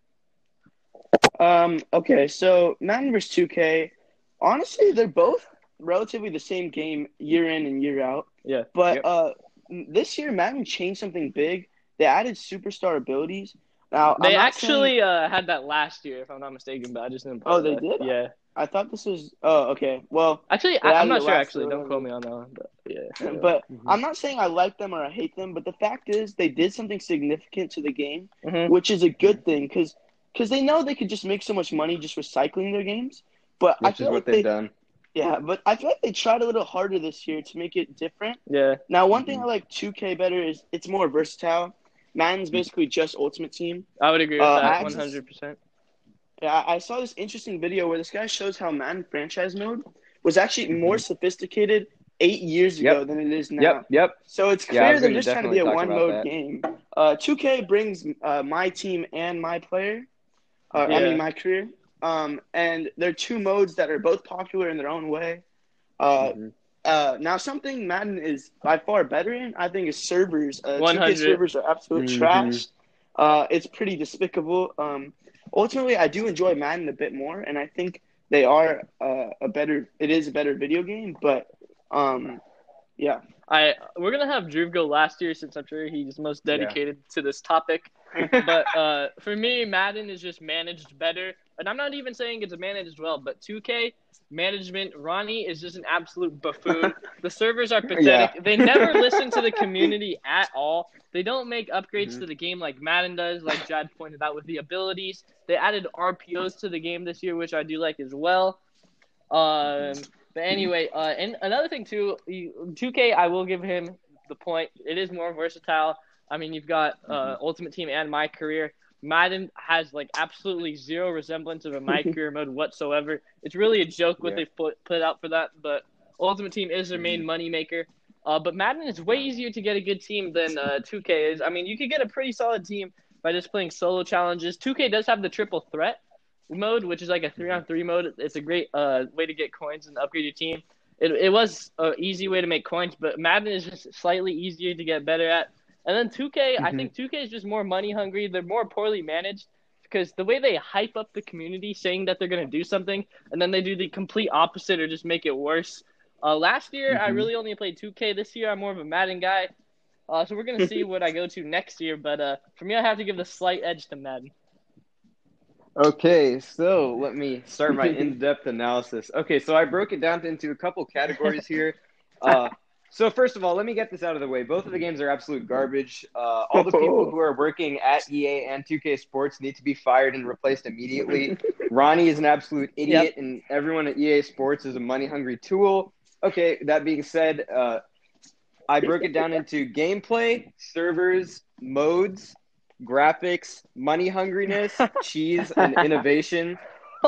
Um, okay, so Madden vs 2K, honestly, they're both relatively the same game year in and year out. Yeah. But yep. uh, this year Madden changed something big. They added superstar abilities. Now They actually saying- uh, had that last year, if I'm not mistaken, but I just didn't. Oh, they that. did? Yeah. I thought this was. Oh, okay. Well, Actually, I, I'm not sure. Actually, don't quote me on that one. But yeah. but Mhm. I'm not saying I like them or I hate them, but the fact is they did something significant to the game, Mhm. which is a good thing because they know they could just make so much money just recycling their games. But I Which is feel what like they've they, done. yeah, but I feel like they tried a little harder this year to make it different. Yeah. Now, one thing I like 2K better is it's more versatile. Madden's basically just Ultimate Team. I would agree with Uh, that 100%. Yeah, I I saw this interesting video where this guy shows how Madden franchise mode was actually more sophisticated eight years ago Yep. than it is now. Yep, yep. So it's clear was than gonna just trying to be a one mode that. game. Uh, 2K brings uh, my team and my player, uh, I mean my career, um, and they're two modes that are both popular in their own way. Uh, Mhm. uh, now, something Madden is by far better in, I think, is servers. Uh, 100. 2K servers are absolute Mhm. trash. Uh, it's pretty despicable. Um, ultimately, I do enjoy Madden a bit more, and I think they are uh, a better. It is a better video game, but um, yeah. I we're gonna have Drew go last year since I'm sure he's most dedicated to this topic. but uh, for me, Madden is just managed better, and I'm not even saying it's managed well. But 2K management, Ronnie is just an absolute buffoon. the servers are pathetic. They never listen to the community at all. They don't make upgrades Mhm. to the game like Madden does, like Jad pointed out with the abilities. They added RPOs to the game this year, which I do like as well. Um, but anyway, uh, and another thing too, 2K, I will give him the point. It is more versatile. I mean, you've got uh, Ultimate Team and My Career. Madden has like absolutely zero resemblance of a My Career mode whatsoever. It's really a joke what Yeah. they've put put out for that. But Ultimate Team is their main money maker. Uh, but Madden is way easier to get a good team than uh, 2K is. I mean, you could get a pretty solid team by just playing solo challenges. 2K does have the triple threat mode, which is like a three on three mode. It's a great uh, way to get coins and upgrade your team. It, it was an easy way to make coins, but Madden is just slightly easier to get better at. And then 2K, I Mhm. think 2K is just more money hungry. They're more poorly managed because the way they hype up the community saying that they're going to do something and then they do the complete opposite or just make it worse. Uh, last year, I Mhm. really only played 2K. This year, I'm more of a Madden guy. Uh, so we're going to see what I go to next year. But uh, for me, I have to give the slight edge to Madden. Okay, so let me start my in-depth analysis. Okay, so I broke it down into a couple categories here. Uh, so first of all, let me get this out of the way. Both of the games are absolute garbage. Uh, all the people who are working at EA and 2K Sports need to be fired and replaced immediately. Ronnie is an absolute idiot, and everyone at EA Sports is a money-hungry tool. Okay, that being said, uh, I broke it down into gameplay, servers, modes, graphics, money hungriness, cheese, and innovation.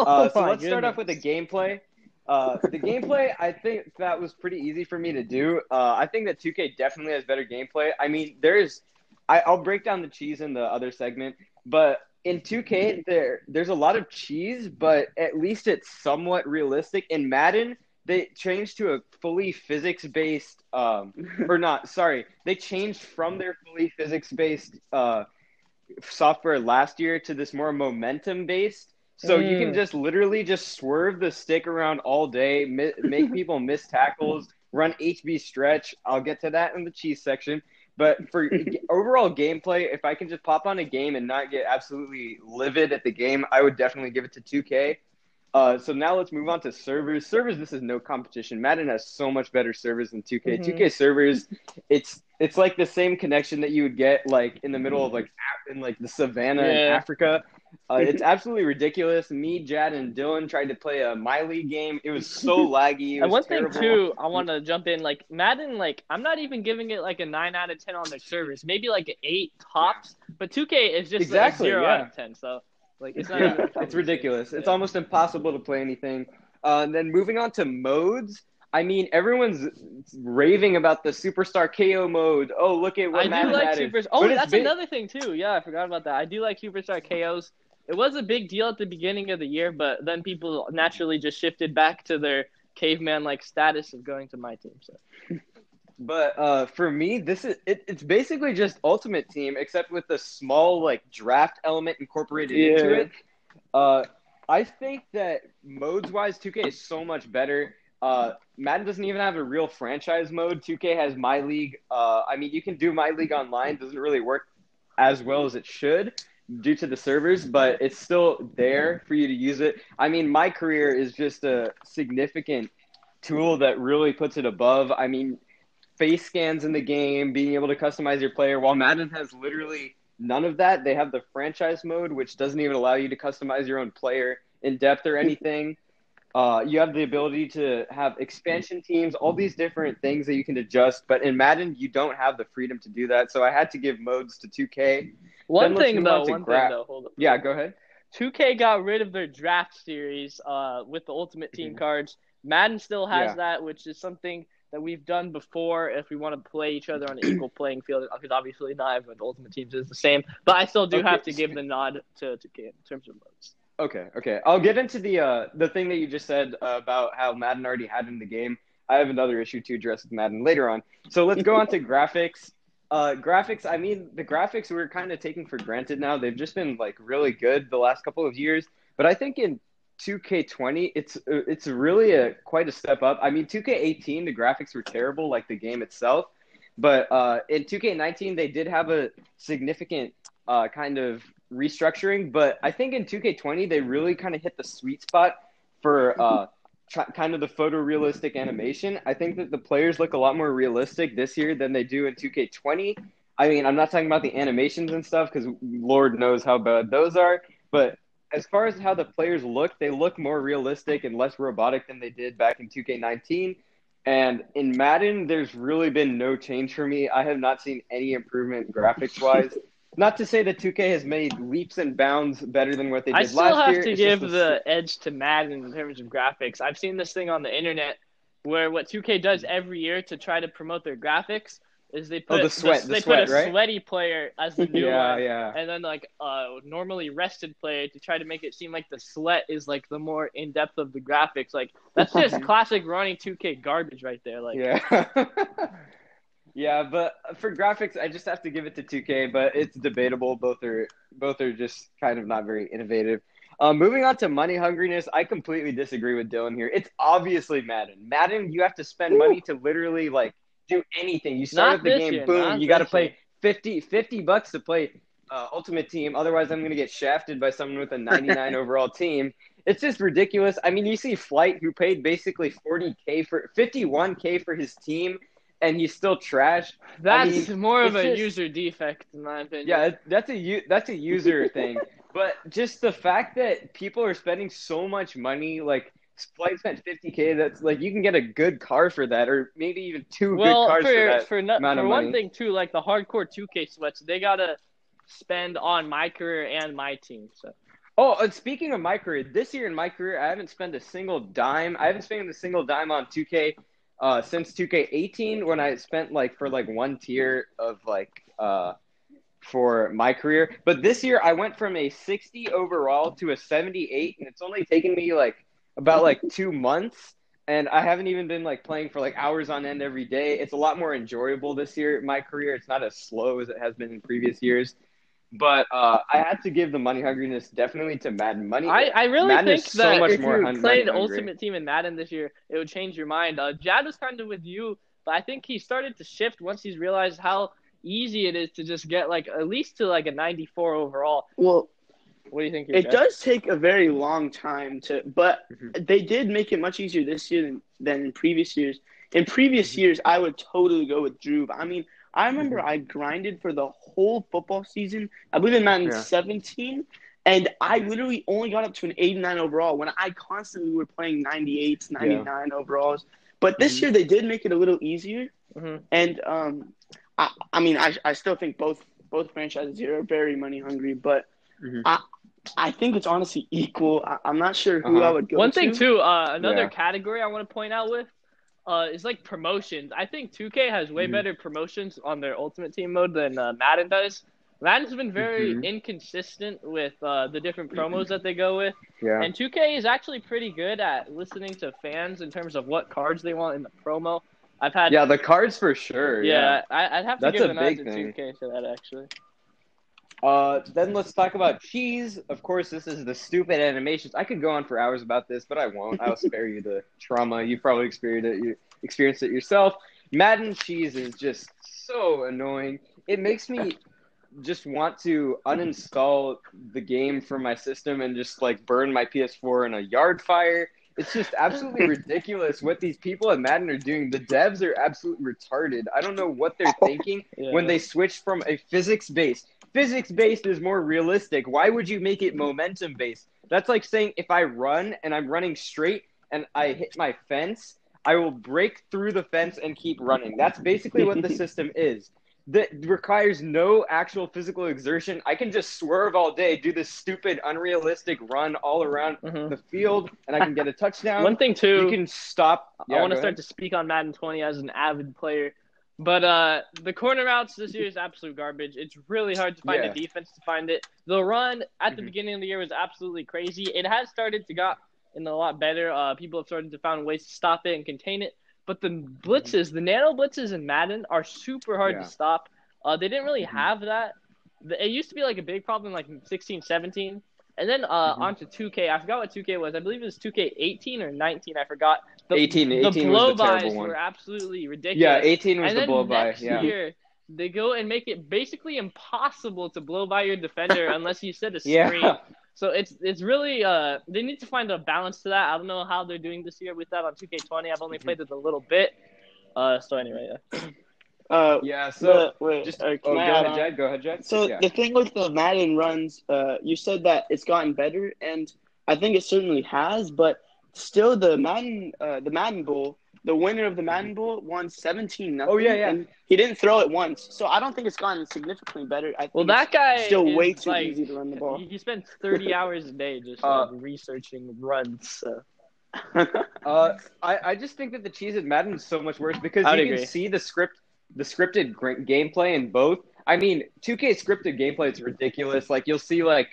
Uh, so Oh let's start off with the gameplay. Uh, the gameplay, I think that was pretty easy for me to do. Uh, I think that 2K definitely has better gameplay. I mean, there's, I, I'll break down the cheese in the other segment, but in 2K there, there's a lot of cheese, but at least it's somewhat realistic. In Madden, they changed to a fully physics-based, um, or not, sorry, they changed from their fully physics-based uh, software last year to this more momentum-based. So you can Mm. just literally just swerve the stick around all day, mi- make people miss tackles, run HB stretch. I'll get to that in the cheese section. But for overall gameplay, if I can just pop on a game and not get absolutely livid at the game, I would definitely give it to 2K. Uh, so now let's move on to servers. Servers, this is no competition. Madden has so much better servers than 2K. Mhm. 2K servers, it's it's like the same connection that you would get like in the middle of like in like the savannah in Africa. Uh, it's absolutely ridiculous. Me, Jad, and Dylan tried to play a My League game. It was so laggy. It And one terrible. thing too, I want to jump in. Like Madden, like I'm not even giving it like a nine out of ten on their servers. Maybe like an eight tops. But 2K is just Exactly, a zero yeah. out of ten. So like it's not. Yeah, it's ridiculous. It's Yeah. almost impossible to play anything. Uh, and then moving on to modes. I mean, everyone's raving about the superstar KO mode. Oh, look at what I do like added. super. Oh, But it's that's another thing too. Yeah, I forgot about that. I do like superstar KOs. It was a big deal at the beginning of the year, but then people naturally just shifted back to their caveman like status of going to my team. So But uh, for me, this is it, it's basically just Ultimate Team, except with a small like draft element incorporated into it. Uh, I think that modes wise, 2K is so much better. Uh, Madden doesn't even have a real franchise mode. 2K has My League. Uh, I mean, you can do My League online. Doesn't really work as well as it should. Due to the servers, but it's still there for you to use it. I mean, my career is just a significant tool that really puts it above. I mean, face scans in the game, being able to customize your player, while Madden has literally none of that. They have the franchise mode, which doesn't even allow you to customize your own player in depth or anything. Uh, you have the ability to have expansion teams, all these different things that you can adjust. But in Madden, you don't have the freedom to do that. So I had to give modes to 2K. One thing though, on one gra- thing though, hold up. Yeah, go ahead. 2K got rid of their draft series uh, with the Ultimate Team Mhm. cards. Madden still has Yeah. that, which is something that we've done before if we want to play each other on an equal playing field. Because obviously not everyone Ultimate Teams is the same, but I still do Okay. have to give the nod to 2K in terms of modes. Okay, okay. I'll get into the uh, the thing that you just said uh, about how Madden already had in the game. I have another issue to address with Madden later on. So let's go on to graphics. Uh, graphics. I mean, the graphics we're kind of taking for granted now. They've just been like really good the last couple of years. But I think in 2K20, it's uh, it's really a quite a step up. I mean, 2K18, the graphics were terrible, like the game itself. But uh, in 2K19, they did have a significant uh, kind of restructuring. But I think in 2K20, they really kind of hit the sweet spot for uh, kind of the photorealistic animation. I think that the players look a lot more realistic this year than they do in 2K20. I mean, I'm not talking about the animations and stuff because Lord knows how bad those are. But as far as how the players look, they look more realistic and less robotic than they did back in 2K19. And in Madden, there's really been no change for me. I have not seen any improvement graphics wise. Not to say that 2K has made leaps and bounds better than what they did last year. I still have year. to It's give a- the edge to Madden in terms of graphics. I've seen this thing on the internet where what 2K does every year to try to promote their graphics is they Oh, put the sweat- the they sweat, put a right? sweaty player as the new yeah, one. yeah. and then like a normally rested player to try to make it seem like the sweat is like the more in depth of the graphics. Like that's just classic Ronnie 2K garbage right there. Like yeah. yeah, but for graphics, I just have to give it to 2K, but it's debatable. Both are both are just kind of not very innovative. Um, moving on to money hungriness, I completely disagree with Dylan here. It's obviously Madden. Madden, you have to spend money to literally like do anything. You start Not the game, year, boom, you got to play year. 50, 50 bucks to play uh, Ultimate Team. Otherwise, I'm going to get shafted by someone with a 99 overall team. It's just ridiculous. I mean, you see Flight, who paid basically 40k for 51k for his team, and he's still trash. that's mean, more of a just- user defect in my opinion. Yeah, that's a that's a user thing. But just the fact that people are spending so much money, like Flight spent 50k. That's like you can get a good car for that, or maybe even two well, good cars for for that. for, no, amount for of one thing too, like the hardcore 2K sweats, they gotta spend on my career and my team. So Oh, and speaking of my career, this year in my career, I haven't spent a single dime. I haven't spent a single dime on 2K uh, since 2K18 when I spent like for like one tier of like uh, for my career. But this year, I went from a 60 overall to a 78, and it's only taken me like about like two months. And I haven't even been like playing for like hours on end every day. It's a lot more enjoyable this year. My career, it's not as slow as it has been in previous years. But uh, I had to give the money hungriness definitely to Madden. Money. I, I really Madden think so that much if more you hun- played money hungry. Ultimate Team in Madden this year, it would change your mind. Uh, Jad was kind of with you, but I think he started to shift once he's realized how easy it is to just get like at least to like a 94 overall. Well, What do you think? it Jad? does take a very long time to, but Mhm. they did make it much easier this year than, than in previous years. In previous Mhm. years, I would totally go with Drew. I mean, I remember Mm-hmm. I grinded for the whole football season. I believe in Madden Yeah. 17, and I literally only got up to an 89 overall when I constantly were playing 98s, 99 overalls. But this Mhm. year they did make it a little easier, Mhm. and um, I, I mean, I, I still think both both franchises here are very money hungry, but Mhm. I I think it's honestly equal. I, I'm not sure who Uh-huh. I would go One to. thing too, uh, another Yeah. category I want to point out with uh, is like promotions. I think 2K has way Mhm. better promotions on their Ultimate Team mode than uh, Madden does. Madden's been very Mhm. inconsistent with uh, the different promos that they go with, Yeah. and 2K is actually pretty good at listening to fans in terms of what cards they want in the promo. I've had Yeah, the cards for sure. yeah, I, I'd have to That's give a an nod to 2K for that actually. Uh, then let's talk about cheese. Of course, this is the stupid animations. I could go on for hours about this, but I won't. I'll spare you the trauma. You probably experienced it. You experienced it yourself. Madden cheese is just so annoying. It makes me just want to uninstall the game from my system and just like burn my PS4 in a yard fire. It's just absolutely ridiculous what these people at Madden are doing. The devs are absolutely retarded. I don't know what they're thinking Yeah. when they switch from a physics based. Physics based is more realistic. Why would you make it momentum based? That's like saying if I run and I'm running straight and I hit my fence, I will break through the fence and keep running. That's basically what the system is. That requires no actual physical exertion. I can just swerve all day, do this stupid, unrealistic run all around Mhm. the field, and I can get a touchdown. One thing too, you can stop. I want to start to speak on Madden 20 as an avid player. But uh, the corner routes this year is absolute garbage. It's really hard to find Yeah. a defense to find it. The run at the Mhm. beginning of the year was absolutely crazy. It has started to got in a lot better. Uh, people have started to find ways to stop it and contain it. But the blitzes, the nano blitzes in Madden are super hard Yeah. to stop. Uh, they didn't really Mhm. have that. It used to be like a big problem like in 16, 17. And then uh, Mhm. onto 2K. I forgot what 2K was. I believe it was 2K18 or 19. I forgot. The, 18, the 18 blow was the terrible bys one. were absolutely ridiculous. Yeah, 18 was and the then blow by. next Yeah. year, they go and make it basically impossible to blow by your defender unless you set a screen. Yeah. So it's it's really uh they need to find a balance to that. I don't know how they're doing this year with that on 2K20. I've only played it a little bit. Uh, so anyway, yeah. Uh, Yeah, so the- wait, just uh, oh, can go I add ahead, on? Jed. Go ahead, Jed. So yeah. the thing with the Madden runs, uh, you said that it's gotten better, and I think it certainly has. But still, the Madden, uh, the Madden Bowl, the winner of the Madden Bowl won seventeen nothing. Oh, yeah, yeah. And he didn't throw it once, so I don't think it's gotten significantly better. I think Well, that guy still is, way too like, easy to run the ball. He, he spends 30 hours a day just Uh, like, researching runs. So. Uh, I, I just think that the cheese at Madden is so much worse because I'd you agree. can see the script, the scripted gr- gameplay in both. I mean, 2K scripted gameplay is ridiculous. Like you'll see like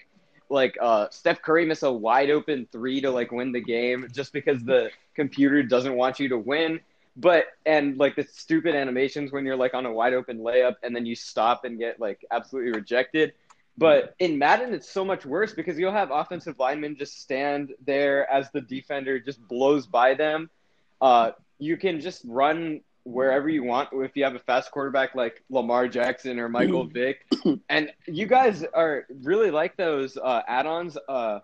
like uh Steph Curry miss a wide open three to like win the game just because the computer doesn't want you to win. But and like the stupid animations when you're like on a wide open layup and then you stop and get like absolutely rejected. But in Madden, it's so much worse because you'll have offensive linemen just stand there as the defender just blows by them. Uh, you can just run wherever you want if you have a fast quarterback like Lamar Jackson or Michael Vick. And you guys are really like those uh, add-ons. Uh,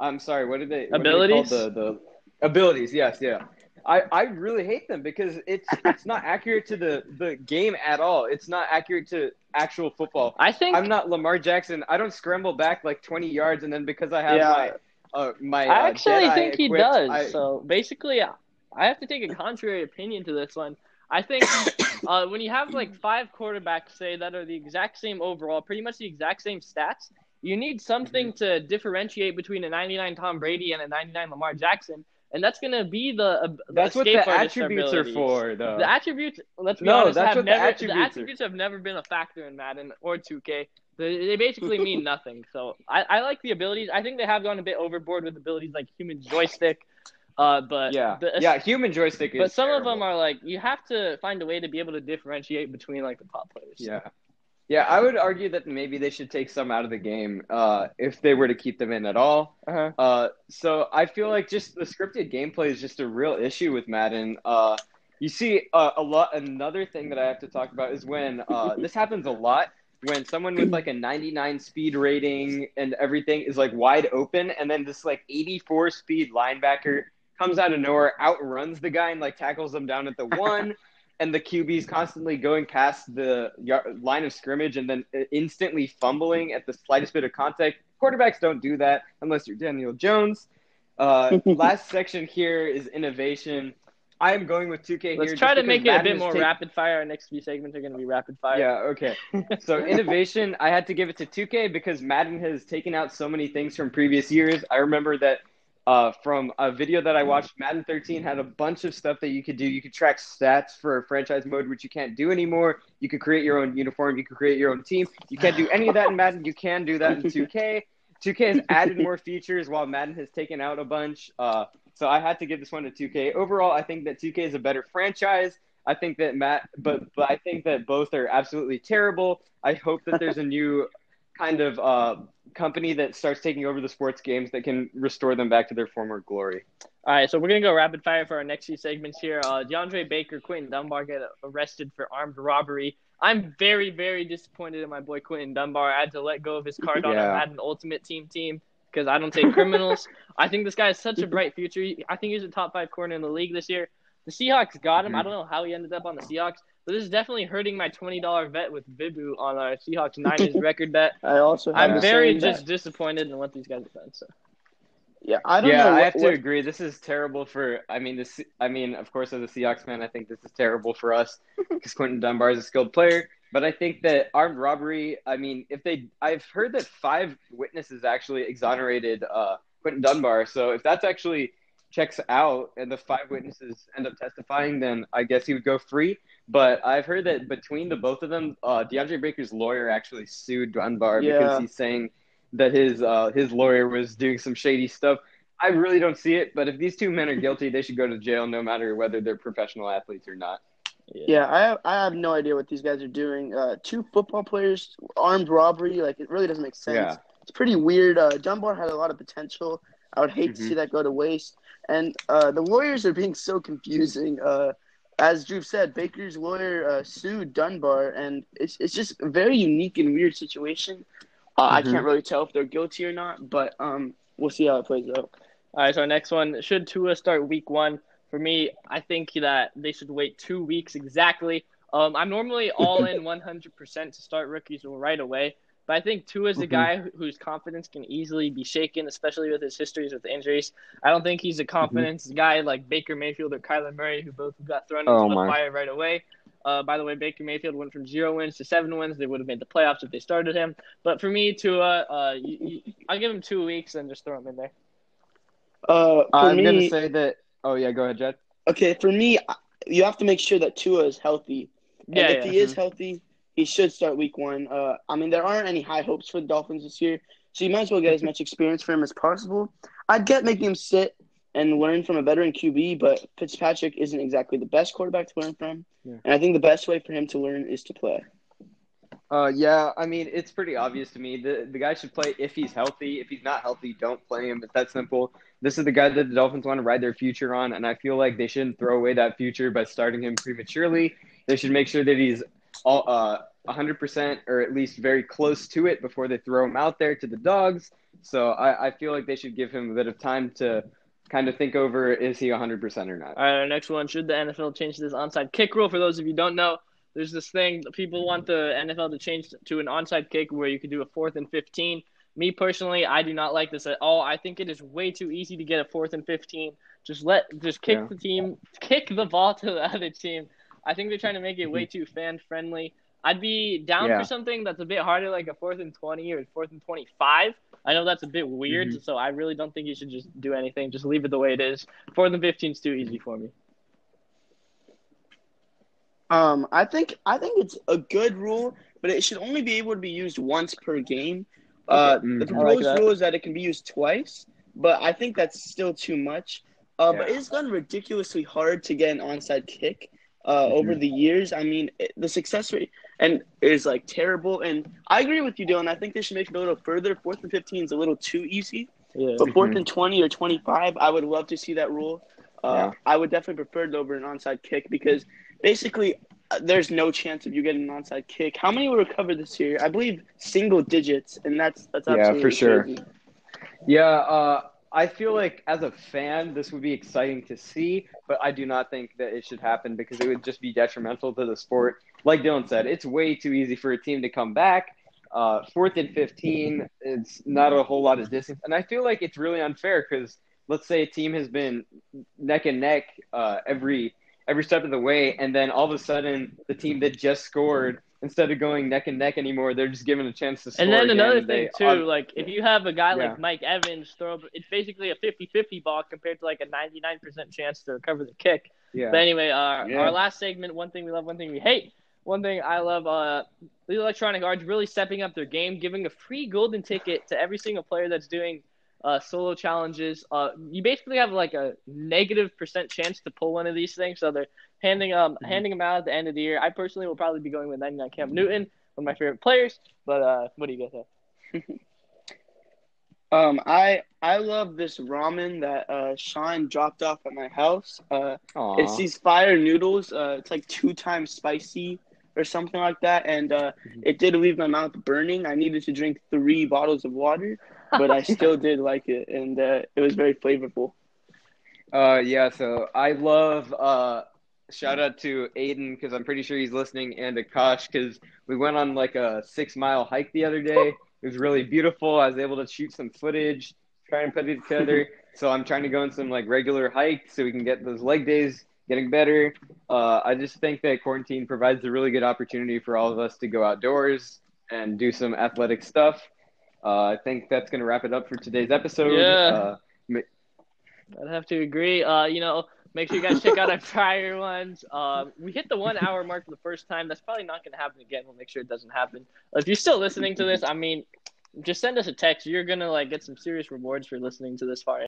I'm sorry, what did they? what are they? Abilities? The the abilities. Yes, yeah. I, I really hate them because it's it's not accurate to the, the game at all. It's not accurate to actual football. I think I'm not Lamar Jackson. I don't scramble back like 20 yards and then because I have Yeah. my uh, my I uh, actually Jedi think he equipped, does. I- So basically, I have to take a contrary opinion to this one. I think uh, when you have like five quarterbacks, say that are the exact same overall, pretty much the exact same stats, you need something Mm-hmm. to differentiate between a 99 Tom Brady and a 99 Lamar Jackson, and that's gonna be the. Uh, the that's what the attributes are for, though. The attributes, let's be No, honest, that's have what the never attributes the attributes have never been a factor in Madden or 2K. They, they basically mean nothing. So I, I like the abilities. I think they have gone a bit overboard with abilities like human joystick. Uh, but yeah, the, yeah. Human joystick is. But some of them are like you have to find a way to be able to differentiate between like the top players. Yeah. Yeah, I would argue that maybe they should take some out of the game uh, if they were to keep them in at all. Uh-huh. Uh, so I feel like just the scripted gameplay is just a real issue with Madden. Uh, you see uh, a lot. Another thing that I have to talk about is when uh, this happens a lot when someone with like a 99 speed rating and everything is like wide open, and then this like 84 speed linebacker comes out of nowhere, outruns the guy, and like tackles them down at the one. And the QB's constantly going past the yar- line of scrimmage and then instantly fumbling at the slightest bit of contact. Quarterbacks don't do that unless you're Daniel Jones. Uh, last section here is innovation. I am going with 2K here. Let's just try to because make it a bit more taken- rapid fire. Our next few segments are going to be rapid fire. Yeah, okay. So innovation, I had to give it to 2K because Madden has taken out so many things from previous years. I remember that uh, from a video that I watched, Madden 13 had a bunch of stuff that you could do. You could track stats for franchise mode, which you can't do anymore. You could create your own uniform. You could create your own team. You can't do any of that in Madden. You can do that in 2K. 2K has added more features while Madden has taken out a bunch. Uh, so I had to give this one to 2K. Overall, I think that 2K is a better franchise. I think that Matt, but but I think that both are absolutely terrible. I hope that there's a new kind of uh, company that starts taking over the sports games that can restore them back to their former glory. All right, so we're gonna go rapid fire for our next few segments here. Uh, DeAndre Baker, Quinton Dunbar get arrested for armed robbery. I'm very, very disappointed in my boy Quinton Dunbar. I had to let go of his card on Yeah. him. I had an ultimate team team because I don't take criminals. I think this guy has such a bright future. I think he's a top five corner in the league this year. The Seahawks got him. I don't know how he ended up on the Seahawks, but this is definitely hurting my twenty dollar bet with Vibu on our Seahawks Niners record bet. I also have I'm very just bet. disappointed in what these guys have done. So. yeah. I don't yeah, know. I what- have to what- agree. This is terrible for. I mean, this. I mean, of course, as a Seahawks fan, I think this is terrible for us because Quinton Dunbar is a skilled player. But I think that armed robbery. I mean, if they, I've heard that five witnesses actually exonerated uh, Quinton Dunbar. So if that's actually checks out and the five witnesses end up testifying, then I guess he would go free. But I've heard that between the both of them, uh, DeAndre Baker's lawyer actually sued Dunbar Yeah. because he's saying that his uh, his lawyer was doing some shady stuff. I really don't see it, but if these two men are guilty, they should go to jail no matter whether they're professional athletes or not. Yeah, I have, I have no idea what these guys are doing. Uh, two football players, armed robbery, like it really doesn't make sense. Yeah. It's pretty weird. Uh, Dunbar had a lot of potential. I would hate to Mhm. see that go to waste. And uh, the lawyers are being so confusing. Uh, as Drew said, Baker's lawyer uh, sued Dunbar, and it's it's just a very unique and weird situation. Uh, I Mhm. can't really tell if they're guilty or not, but um, we'll see how it plays out. All right, so our next one should Tua start week one? For me, I think that they should wait two weeks exactly. Um, I'm normally all in 100% to start rookies right away, but I think Tua is a Mhm. guy whose confidence can easily be shaken, especially with his histories with injuries. I don't think he's a confidence guy like Baker Mayfield or Kyler Murray, who both got thrown into Oh, the my. fire right away. Uh, by the way, Baker Mayfield went from zero wins to seven wins. They would have made the playoffs if they started him. But for me, Tua, uh, you, you, I'll give him two weeks and just throw him in there. Uh, for I'm me, gonna say that. Oh yeah, go ahead, Jed. okay, for me, you have to make sure that Tua is healthy. And Yeah, if yeah. he is healthy, he should start week one. Uh, I mean, there aren't any high hopes for the Dolphins this year, so you might as well get as much experience for him as possible. I'd get making him sit and learn from a veteran QB, but Fitzpatrick isn't exactly the best quarterback to learn from. Yeah. And I think the best way for him to learn is to play. Uh, yeah, I mean, it's pretty obvious to me. The the guy should play if he's healthy. If he's not healthy, don't play him. It's that simple. This is the guy that the Dolphins want to ride their future on, and I feel like they shouldn't throw away that future by starting him prematurely. They should make sure that he's all uh 100% or at least very close to it before they throw him out there to the dogs. So I, I feel like they should give him a bit of time to kind of think over is he 100% or not. All right, our next one. Should the NFL change this onside kick rule? For those of you who don't know, there's this thing people want the NFL to change to an onside kick where you could do a fourth and 15. Me personally, I do not like this at all. I think it is way too easy to get a fourth and 15. Just let, just kick Yeah. the team, kick the ball to the other team. I think they're trying to make it way too fan friendly. I'd be down Yeah. for something that's a bit harder, like a fourth and 20 or fourth and 25. I know that's a bit weird, Mm-hmm. so I really don't think you should just do anything. Just leave it the way it is. Fourth and 15 is too easy for me. Um, I think I think it's a good rule, but it should only be able to be used once per game. Uh, Okay. the. I like proposed that. rule is that it can be used twice, but I think that's still too much. Uh, But Yeah. it's gotten ridiculously hard to get an onside kick uh, Mhm. over the years. I mean, it, the success rate and is like terrible. And I agree with you, Dylan. I think they should make it a little further. Fourth and fifteen is a little too easy. Yeah. But 4th Mhm. and twenty or twenty-five, I would love to see that rule. Uh, Yeah. I would definitely prefer it over an onside kick because basically uh, there's no chance of you getting an onside kick. How many were recovered this year? I believe single digits, and that's that's Yeah, absolutely for sure. crazy. Yeah, uh, I feel like as a fan, this would be exciting to see, but I do not think that it should happen because it would just be detrimental to the sport. Like Dylan said, it's way too easy for a team to come back. Uh, fourth and 15, it's not a whole lot of distance. And I feel like it's really unfair because let's say a team has been neck and neck uh, every every step of the way, and then all of a sudden the team that just scored, instead of going neck and neck anymore, they're just given a chance to score. And then again. another They- thing too, um, like if you have a guy Yeah. like Mike Evans throw, it's basically a 50-50 ball compared to like a 99% chance to recover the kick. yeah. But anyway, uh, Yeah. our last segment, one thing we love, one thing we hate. One thing I love, uh, the Electronic Arts really stepping up their game, giving a free golden ticket to every single player that's doing uh, solo challenges. Uh, you basically have like a negative percent chance to pull one of these things, so they're handing um Mhm. handing them out at the end of the year. I personally will probably be going with 99 Cam Newton, one of my favorite players. But uh, what do you guys have? Um, I I love this ramen that uh Sean dropped off at my house. Uh, Aw. it's these fire noodles. Uh, it's like two times spicy or something like that, and uh, Mhm. it did leave my mouth burning. I needed to drink three bottles of water, but I still did like it, and uh, it was very flavorful. Uh, yeah, so I love, uh, shout out to Aiden because I'm pretty sure he's listening and Akash because we went on like a six mile hike the other day. It was really beautiful. I was able to shoot some footage, try and put it together. so I'm trying to go on some like regular hikes so we can get those leg days getting better. Uh, I just think that quarantine provides a really good opportunity for all of us to go outdoors and do some athletic stuff. Uh, I think that's going to wrap it up for today's episode. Yeah. Uh, I'd have to agree. Uh, you know, make sure you guys check out our prior ones. Um, we hit the one hour mark for the first time. That's probably not going to happen again. We'll make sure it doesn't happen. If you're still listening to this, I mean, just send us a text. You're gonna like get some serious rewards for listening to this far